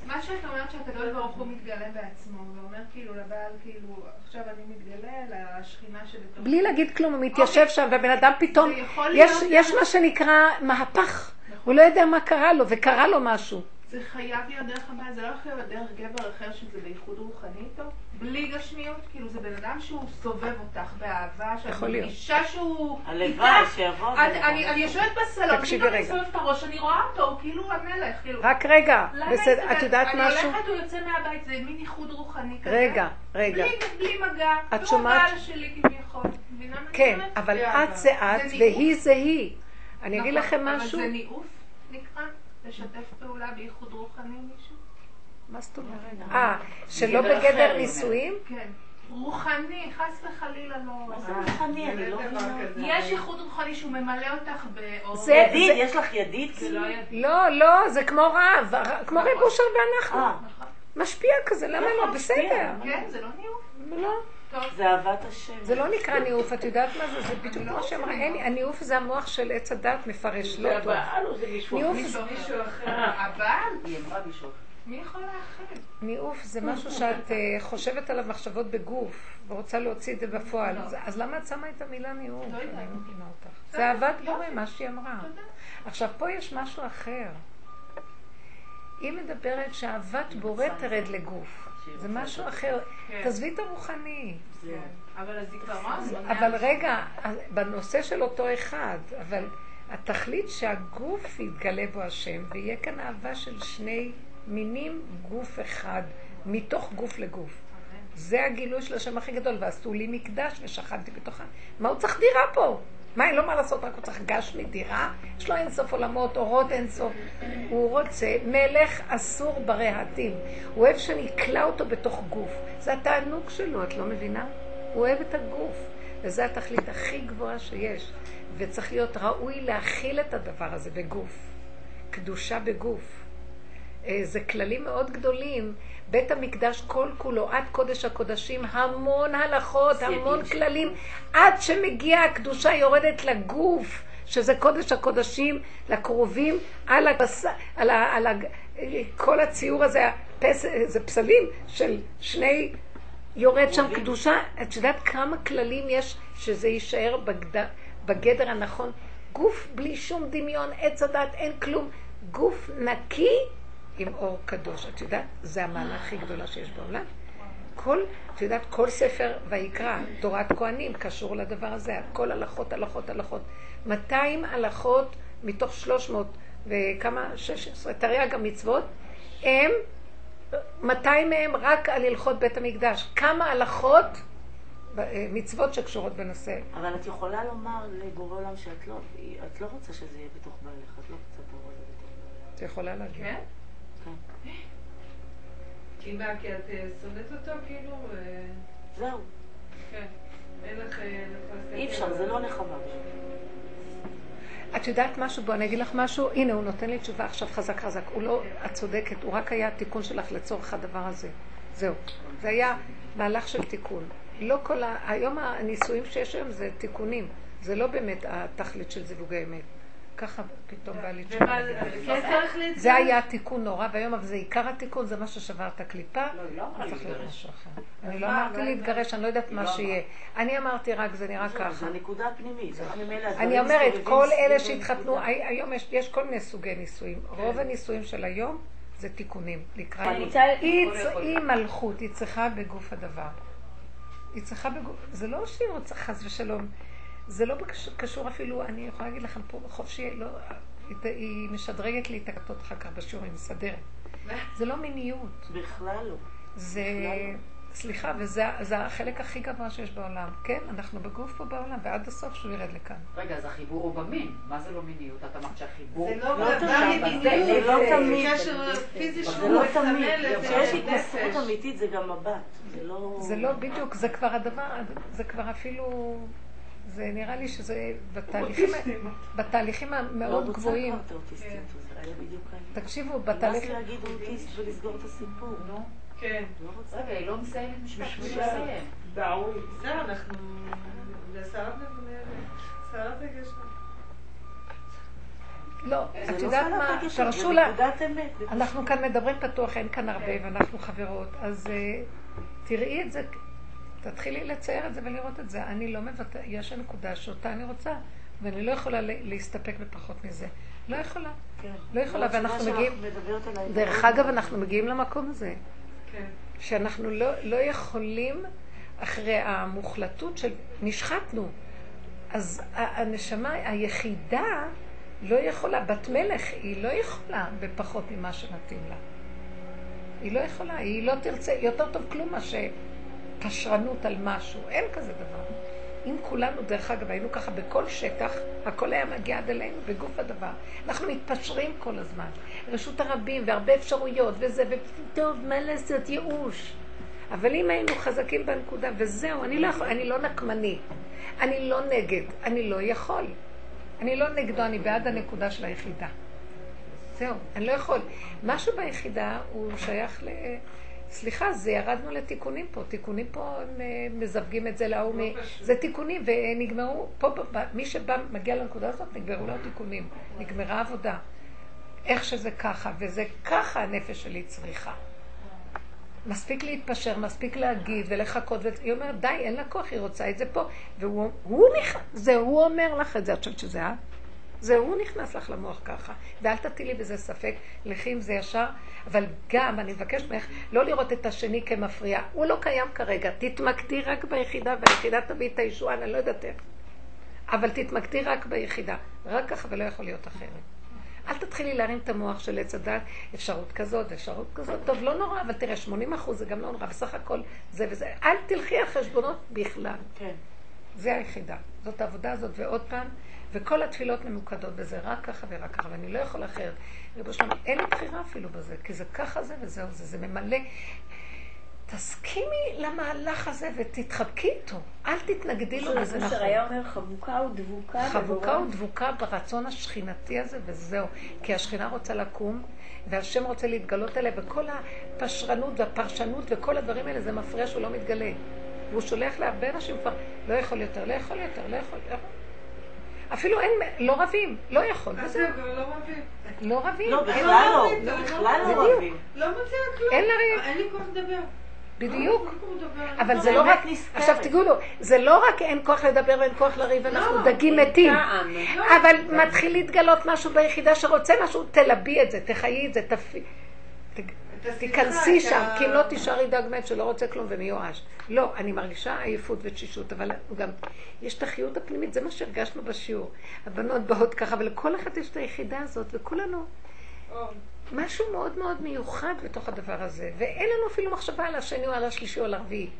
מה שאת אומרת שהקדוש ברוך הוא מתגלה בעצמו, ואומר כאילו לבעל, כאילו, עכשיו אני מתגלה לשכינה שבתוך... בלי להגיד כלום, הוא מתיישב שם, והבן אדם פתאום, יש, יש מה שנקרא מהפך. הוא לא יודע מה קרה לו, וקרה לו משהו. זה חייב להיות דרך הבעל, זה לא יכול להיות דרך גבר אחר שזה בייחוד רוחני? בלי גשמיות? כאילו זה בן אדם שהוא סובב אותך באהבה, שאת להיות. מרגישה שהוא הלוואי. שיבוא. אני-. אני אני יושבת בסלון, תקשיבי פתאום אני רגע. סובבת את הראש, אני רואה אותו, הוא כאילו המלך, כאילו. רק רגע, בסדר, זה- את יודעת אני משהו? הולכת, הוא יוצא מהבית, זה מין איחוד רוחני כזה. רגע, רגע. בלי, מגע. את והוא שומעת? הבעל שלי כביכול. מבינה מה אני כן? אבל את. זה את, זה והיא זה היא. אני אגיד נכון, לכם משהו. אבל זה ניאוף נקרא? לשתף פעולה בייחוד רוחני? מה זאת אומרת? אה, שלא בגדר נישואים? כן. רוחני, חס וחלילה לא. מה זה רוחני? אני לא מבינה. יש איחוד רוחני שהוא ממלא אותך באור. זה- ידיד, יש לך ידיד? זה כאילו? לא ידיד. לא, לא, זה כמו רב, כמו רב אושר ואנחנו. אה, נכון. משפיע כזה, למה לא? בסדר. כן, זה לא ניאוף. לא. זה אהבת השם. זה לא נקרא ניאוף, את יודעת מה זה? זה בדיוק כמו שאמרה, אין, הניאוף זה המוח של עץ הדת מפרש, לא זה טוב. הבעל או זה מישהו אחר? זה- מישהו אחר. הבעל? היא אמרה מישהו אחר. מי יכול לאחד? ניאוף זה משהו שאת אה, חושבת עליו מחשבות בגוף, ורוצה להוציא את זה בפועל. אז- אז למה את שמה את המילה ניאוף? לא יודעת. אני לא מבינה אותך. בסדר, זה אהבת. בורא, מה שהיא אמרה. תודה. עכשיו, פה יש משהו אחר. היא מדברת שאהבת בורא תרד לגוף. זה משהו אחר. כן. תעזבי את הרוחני. כן. אבל הזיכרון... אבל רגע, בנושא של אותו אחד, אבל התכלית שהגוף יתגלה בו השם, ויהיה כאן אהבה של שני מינים גוף אחד, מתוך גוף לגוף. זה הגילוי של השם הכי גדול, ועשו לי מקדש ושכנתי בתוכה. מה הוא צריך דירה פה? מה, אין לו מה לעשות, רק הוא צריך גש מדירה? יש לו אינסוף עולמות, אורות אינסוף. הוא רוצה מלך אסור ברהטים. הוא אוהב שנקלע אותו בתוך גוף. זה התענוג שלו, את לא מבינה? הוא אוהב את הגוף. וזו התכלית הכי גבוהה שיש. וצריך להיות ראוי להכיל את הדבר הזה בגוף. קדושה בגוף. אה, זה כללים מאוד גדולים. בית המקדש כל כולו, עד קודש הקודשים, המון הלכות, המון כללים, עד שמגיעה הקדושה יורדת לגוף, שזה קודש הקודשים, לקרובים, על, הבס... על, ה... על ה... כל הציור הזה, הפס... זה פסלים של שני, יורד שם קדושה. את יודעת כמה כללים יש שזה יישאר בגד... בגדר הנכון? גוף בלי שום דמיון, עץ הדת, אין כלום. גוף נקי עם אור קדוש. את יודעת, זה המעלה הכי גדולה שיש בעולם. כל, את יודעת, כל ספר ויקרא, תורת כהנים, קשור לדבר הזה. כל הלכות, הלכות, הלכות. 200 הלכות מתוך 300 וכמה, 16, תרי"ג המצוות, הם, 200 מהם רק על הלכות בית המקדש. כמה הלכות, אה, מצוות שקשורות בנושא. אבל את יכולה לומר לבורא עולם שאת לא, את לא רוצה שזה יהיה בתוך בעלך, את לא רוצה בתוך בעלך. את יכולה להגיד. כן? כי מה, כי את אה, שונאת אותו, כאילו? זהו, כן. אין לך... אה, אי אפשר, זה לא נחמה. את יודעת משהו? בוא אני אגיד לך משהו. הנה, הוא נותן לי תשובה עכשיו חזק חזק. הוא לא, את צודקת, הוא רק היה התיקון שלך לצורך הדבר הזה. זהו. זה היה מהלך של תיקון. לא כל ה... היום הנישואים שיש היום זה תיקונים. זה לא באמת התכלית של זיווג האמת. ככה פתאום בא לי תשובה. זה כן? זה היה תיקון נורא, והיום אבל זה עיקר התיקון, זה מה ששבר את הקליפה. לא, לא צריך להיות להתגרש. משהו אחר. אני לא אמרתי מה, להתגרש, אני לא יודעת מה לא שיהיה. אני אמרתי רק, זה נראה ככה. זה ממילא הדברים אני אומרת, כל אלה שהתחתנו. היום יש, כל מיני סוגי נישואים. רוב הנישואים של היום זה תיקונים. לקראת... היא מלכות, היא צריכה בגוף הדבר. היא צריכה בגוף... זה לא שהיא רוצה חס ושלום. זה לא קשור אפילו, אני יכולה להגיד לכם פה חופשי, לא, היא, משדרגת לי את הכתות אחר כך בשיעור, היא מסדרת. זה לא מיניות. בכלל לא. זה, סליחה, וזה זה החלק הכי גבוה שיש בעולם. כן, אנחנו בגוף פה בעולם, ועד הסוף שהוא ירד לכאן. רגע, אז החיבור הוא במין. מה זה לא מיניות? את אמרת שהחיבור... זה לא לא באדם תמיד, זה לא זה תמיד. זה לא תמיד. כשיש התנסות. אמיתית זה גם מבט. זה לא... זה לא בדיוק, זה כבר הדבר, זה כבר אפילו, זה נראה לי שזה בתהליכים, בתהליכים לא המאוד גבוהים. זה העניין. תקשיבו, בתהליכים, לי להגיד אוטיסט ולסגור את הסיפור. נו, כן. לא. רגע, היא לא מסיימת משפט. בשביל לסיים. דאוי. זהו, אנחנו... סערת. לא, את לא יודעת מה, תרשו לה. אנחנו כאן מדברים פתוח, אין כאן הרבה, ואנחנו חברות, אז אה, תראי את זה, תתחילי לצייר את זה ולראות את זה. אני לא מבטא, יש נקודה שאותה אני רוצה, ואני לא יכולה לה- להסתפק בפחות מזה. לא יכולה. כן. לא יכולה, ואנחנו מגיעים-. דרך אגב, אנחנו מגיעים למקום הזה. כן. שאנחנו לא, לא יכולים, אחרי המוחלטות של... נשחטנו. אז הנשמה היחידה לא יכולה, בת מלך, היא לא יכולה בפחות ממה שמתאים לה. היא לא יכולה, היא לא תרצה, יותר טוב כלום מאשר פשרנות על משהו, אין כזה דבר. אם כולנו, דרך אגב, היינו ככה בכל שטח, הכל היה מגיע עד אלינו בגוף הדבר. אנחנו מתפשרים כל הזמן. רשות הרבים והרבה אפשרויות וזה, וטוב, מה לעשות, ייאוש. אבל אם היינו חזקים בנקודה, וזהו, אני לא יכול, אני לא נקמני. אני לא נגד, אני לא יכול. אני לא נגדו, אני בעד הנקודה של היחידה. זהו, אני לא יכול. משהו ביחידה הוא שייך ל... סליחה, זה ירדנו לתיקונים פה. תיקונים פה הם אה, מזווגים את זה להוא. מ- זה תיקונים, ונגמרו, פה, מי שבא, מגיע לנקודה הזאת, נגמרו לו תיקונים. נגמרה עבודה. איך שזה ככה, וזה ככה הנפש שלי צריכה. מספיק להתפשר, מספיק להגיד ולחכות, והיא אומרת, די, אין לה כוח, היא רוצה את זה פה. והוא הוא. זה הוא אומר לך את זה, את חושבת שזה את? זה הוא נכנס לך למוח ככה. ואל תטילי בזה ספק, לכי עם זה ישר. אבל גם, אני מבקשת ממך, לא לראות את השני כמפריע. הוא לא קיים כרגע. תתמקדי רק ביחידה, והיחידה תביא את הישועה, אני לא יודעת איך. אבל תתמקדי רק ביחידה. רק ככה ולא יכול להיות אחרת. אל תתחילי להרים את המוח של עץ הדת, אפשרות כזאת, אפשרות כזאת. טוב, לא נורא, אבל תראה, 80 אחוז זה גם לא נורא, בסך הכל זה וזה. אל תלכי על חשבונות בכלל. כן. זה היחידה. זאת העבודה הזאת, ועוד פעם, וכל התפילות ממוקדות בזה, רק ככה ורק ככה, ואני לא יכול אחרת. ריבו שלום, אין לי בחירה אפילו בזה, כי זה ככה זה וזהו זה, זה ממלא. תסכימי למהלך הזה ותתחבקי איתו. אל תתנגדי לו, וזה נכון. היה אומר חבוקה ודבוקה. חבוקה. ודבוקה ברצון השכינתי הזה, וזהו. כי השכינה רוצה לקום, והשם רוצה להתגלות אליה, וכל הפשרנות והפרשנות וכל הדברים האלה, זה מפריע שהוא לא מתגלה. והוא שולח להרבה אנשים כבר, לא יכול יותר, לא יכול יותר, לא יכול יותר. אפילו אין, לא רבים, לא יכול, אז וזהו. זהו, גם לא רבים. לא רבים, לא, אין בכלל לא, לא. בכלל לא. אוהבים. לא מציע כלום. אין לריב. אין לי כוח לדבר. בדיוק. לדבר. אבל לא, זה לא רק. עכשיו תגידו, זה לא רק אין כוח לדבר ואין כוח לריב, אנחנו דגים מתים. אבל מתחיל להתגלות משהו ביחידה שרוצה משהו, תלבי את זה, תחיי את זה, תפי... תיכנסי שם, כי אם לא תישארי דג מת שלא רוצה כלום ומיואש. לא, אני מרגישה עייפות ותשישות, אבל גם יש את החיות הפנימית, זה מה שהרגשנו בשיעור. הבנות באות ככה, ולכל אחת יש את היחידה הזאת, וכולנו משהו מאוד מאוד מיוחד בתוך הדבר הזה, ואין לנו אפילו מחשבה על השני או על השלישי או על הרביעי.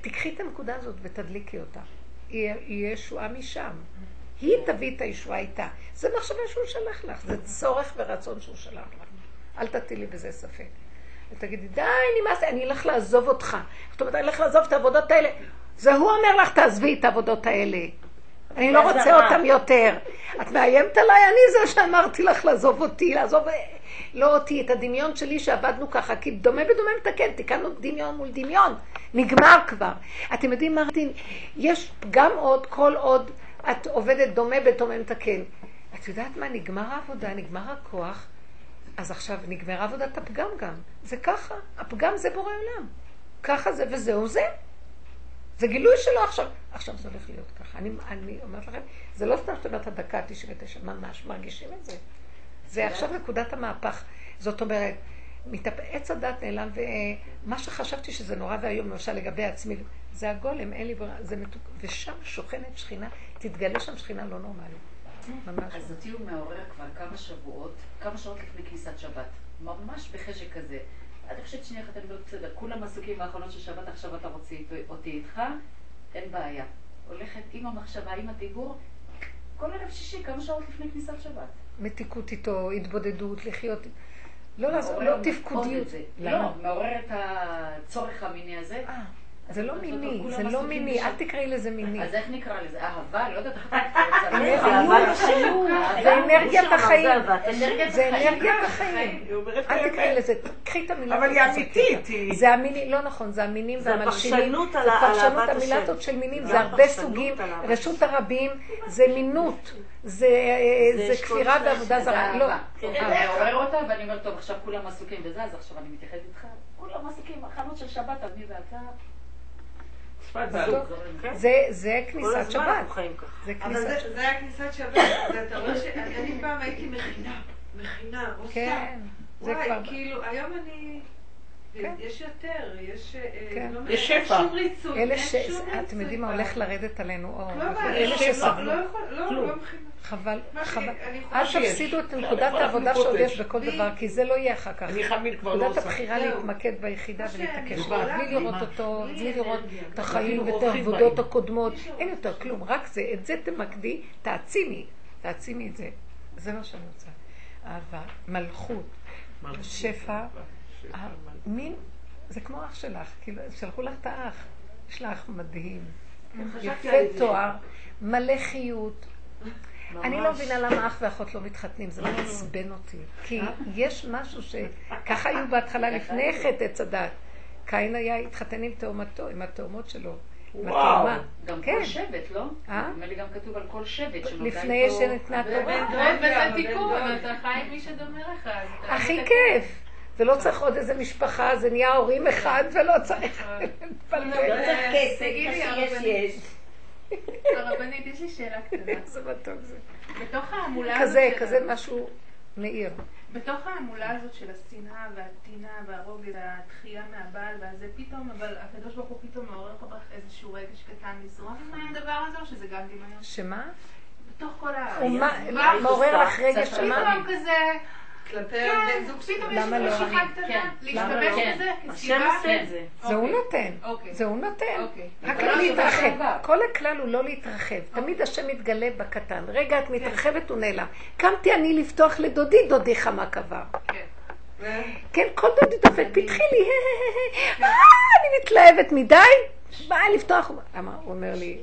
תיקחי את הנקודה הזאת ותדליקי אותה. יהיה ישועה משם. היא תביא את הישועה איתה. זה מחשבה שהוא שלח לך, זה צורך ורצון שהוא שלח לך. אל תטילי בזה ספק. ותגידי, די, נמאס לי, אני אלך לעזוב אותך. זאת אומרת, אני אלך לעזוב את העבודות האלה. זה הוא אומר לך, תעזבי את העבודות האלה. אני לא רוצה. אותם יותר. את מאיימת עליי? אני זה שאמרתי לך לעזוב אותי, לעזוב... לא אותי, את הדמיון שלי שעבדנו ככה, כי דומה בדומה מתקן, תיקנו דמיון מול דמיון, נגמר כבר. אתם יודעים מה, דין? יש גם עוד, כל עוד את עובדת דומה בדומה מתקן. את יודעת מה, נגמר העבודה, נגמר הכוח, אז עכשיו נגמרה עבודת הפגם גם. זה ככה, הפגם זה בורא עולם. ככה זה וזהו זה. זה גילוי שלו עכשיו. עכשיו זה הולך להיות ככה. אני, אני אומרת לכם, זה לא סתם שאת אומרת הדקה ה-99, ממש מרגישים את זה. זה עכשיו נקודת המהפך. זאת אומרת, מתאפ... עץ הדת נעלם, ומה שחשבתי שזה נורא ואיום, למשל לגבי עצמי, זה הגולם, אין לי ברירה, זה מתוק... ושם שוכנת שכינה, תתגלה שם שכינה לא נורמלית. ממש. אז אותי הוא מעורר כבר כמה שבועות, כמה שעות לפני כניסת שבת. ממש בחשק כזה. את חושבת שנייה אחת, אני אומרת, בסדר, כולם עסוקים באחרונות של שבת, עכשיו אתה רוצה אותי איתך, אין בעיה. הולכת עם המחשבה, עם הדיבור, כל ערב שישי, כמה שעות לפני כניסת שבת. מתיקות איתו, התבודדות, לחיות. לא מעורר לא תפקודיות. לא, מעורר את הצורך המיני הזה. אה, זה לא מיני, זה לא מיני. אל תקראי לזה מיני. אז איך נקרא לזה? אהבה? לא יודעת איך אתה קורא זה אנרגיית החיים. זה. אנרגיית החיים. אל האמת. תקראי לזה, קחי את המילה. אבל היא אמיתית, אותה. זה המינים, לא נכון, זה המינים זה והמלשינים. על זה ה- על פרשנות, אהבת המילה השם. הזאת של מינים, זה הרבה סוגים. רשות. הרבים זה מינות, זה אשכול כפירה זה זרה. לא. כן. זה עורר אותה, ואני אומרת, טוב, עכשיו כולם עסוקים בזה, אז עכשיו אני מתייחדת איתך. כולם עסוקים בחנות של שבת, אני ואתה. שפת טוב. זלוג. כן. זה זה כל כניסת הזמן שבת. אנחנו חיים ככה. זה אבל כניסת זה שבת. זה היה כניסת שבת, ואתה רואה שאני אני פעם הייתי מכינה, מכינה, עושה. כן, זה וואי, כבר... כאילו, היום אני... כן. יש יותר, יש... אה, כן. לא- יש אין שפע. שום ריצוי, אלה אין ש... שום ריצוי. אתם יודעים מה הולך לרדת עלינו אור. לא, מה, אלה לא, שסבלו. חבל, חבל. אל תפסידו את נקודת העבודה שעוד. יש בכל דבר, כי זה לא יהיה אחר כך. אני חמין כבר לא נקודת עושה. הבחירה זהו. להתמקד ביחידה ולהתעקש בלי לראות. אותו, בלי לראות. את החיים ואת העבודות. הקודמות, אין יותר כלום, רק זה, את זה תמקדי, תעצימי, תעצימי את זה. זה מה שאני רוצה. אהבה, מלכות, שפע, מין, זה כמו אח שלך, כאילו, שלחו לך את האח, יש אח מדהים, על יפה. תואר, מלא חיות. אני לא. מבינה למה אח ואחות לא מתחתנים, זה מעצבן אותי. כי יש משהו שככה היו בהתחלה (laughs) לפני חטא עץ הדת. קין היה התחתן עם תאומתו, עם התאומות שלו. וואו. גם כן. כל שבט, לא? אה? נדמה לי גם כתוב על כל שבט לפני שניתנה בן תורה. גם, תיקון. אתה חי עם מי שדומה לך. אז אתה הכי לא צריך עוד איזה משפחה, זה נהיה הורים אחד ולא צריך להתפלפל. לא צריך כסף, תגידי הרבנית. יש. הרבנית, יש לי שאלה קטנה. איזה מתוק זה. בתוך ההמולה הזאת כזה, של כזה משהו מאיר. בתוך ההמולה הזאת של השנאה והטינה והרוגז, התחייה מהבעל והזה, פתאום, אבל הקדוש ברוך הוא פתאום מעורר לך בך איזשהו רגש קטן לזרום עם הדבר הזה, או שזה גם דמיון? שמה? בתוך כל ה... הוא מעורר לך רגש שמה? פתאום כזה, כלפי כן, בן זוג. יש למה לא? כן. למה להשתמש? בזה כסיבה. את זה. זה הוא אוקיי. נותן. אוקיי. זה הוא נותן. אוקיי. רק אבל לא להתרחב. כל הכלל הוא לא להתרחב. תמיד השם מתגלה בקטן. רגע, את מתרחבת, הוא נעלם. קמתי אני לפתוח לדודי, דודי חמה קבר. כן. כן, כל דודי דופק, פתחי לי, אה, אני מתלהבת מדי, באה לפתוח. הוא אומר לי,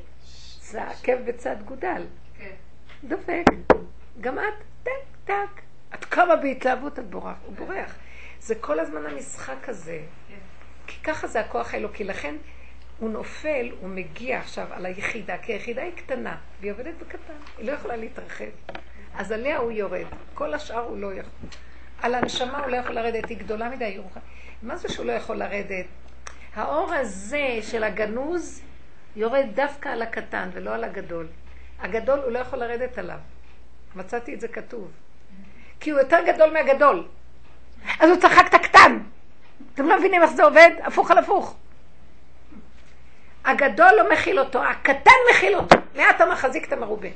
זה עקב בצד גודל. כן. דופק. גם את, טק, טק. את קמה בהתלהבות, את בורח, הוא בורח. זה כל הזמן המשחק הזה. כי ככה זה הכוח האלוקי. לכן הוא נופל, הוא מגיע עכשיו על היחידה, כי היחידה היא קטנה, והיא עובדת בקטן, היא לא יכולה להתרחב. אז עליה הוא יורד, כל השאר הוא לא יכול. על הנשמה הוא לא יכול לרדת, היא גדולה מדי, היא רוחנית. מה זה שהוא לא יכול לרדת? האור הזה של הגנוז יורד דווקא על הקטן ולא על הגדול. הגדול הוא לא יכול לרדת עליו. מצאתי את זה כתוב. כי הוא יותר גדול מהגדול. אז הוא צחק את הקטן. אתם לא מבינים איך זה עובד? הפוך על הפוך. הגדול לא מכיל אותו, הקטן מכיל אותו. מעט המחזיק את המרובה.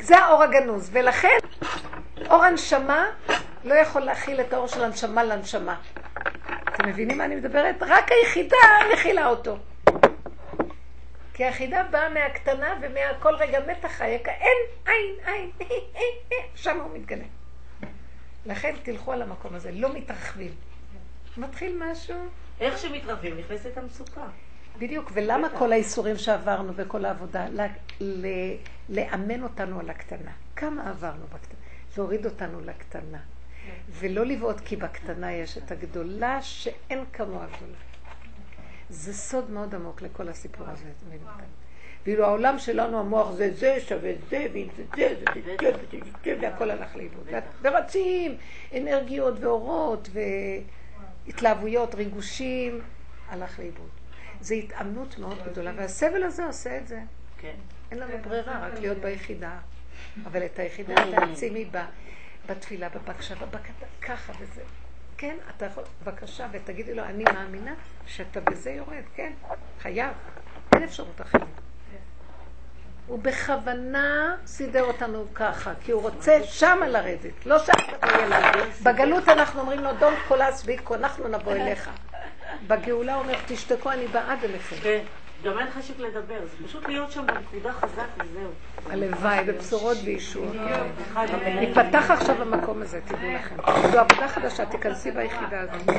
זה האור הגנוז, ולכן אור הנשמה לא יכול להכיל את האור של הנשמה לנשמה. אתם מבינים מה אני מדברת? רק היחידה מכילה אותו. כי היחידה באה מהקטנה ומכל רגע מתח היקה, אין, אין, אין, (laughs) שם הוא מתגלה. לכן תלכו על המקום הזה, לא מתרחבים. מתחיל משהו, איך שמתרחבים נכנסת המצוקה. בדיוק, ולמה כל האיסורים שעברנו וכל העבודה? ל- ל- לאמן אותנו על הקטנה. כמה עברנו בקטנה? להוריד אותנו לקטנה. ולא לבעוט כי בקטנה יש את הגדולה שאין כמוה גדולה. זה סוד מאוד עמוק לכל הסיפור הזה. ואילו העולם שלנו, המוח זה זה שווה זה, ואם זה זה, זה זה זה, וזה זה, והכל הלך לאיבוד. ורצים אנרגיות ואורות והתלהבויות, ריגושים, הלך לאיבוד. זו התאמנות מאוד גדולה, והסבל הזה עושה את זה. כן. אין לנו ברירה, רק להיות ביחידה. אבל את היחידה תעצימי ב- בתפילה, בבקשה, בקטע, ככה וזה. כן, אתה יכול, בבקשה, ותגידי לו, אני מאמינה שאתה בזה יורד, כן, חייב. אין אפשרות אחרת. הוא בכוונה סידר אותנו ככה, כי הוא רוצה שמה לרדת, לא שאף אחד יהיה לנו. בגלות אנחנו אומרים לו, דון קולס ביקו, אנחנו נבוא אליך. בגאולה הוא אומר, תשתקו, אני בעד אליכם. כן, גם אין חשק לדבר, זה פשוט להיות שם בנקודה חזק וזהו. הלוואי, בבשורות וישועות. ייפתח עכשיו המקום הזה, תדעו לכם. זו עבודה חדשה, תיכנסי ביחידה הזאת.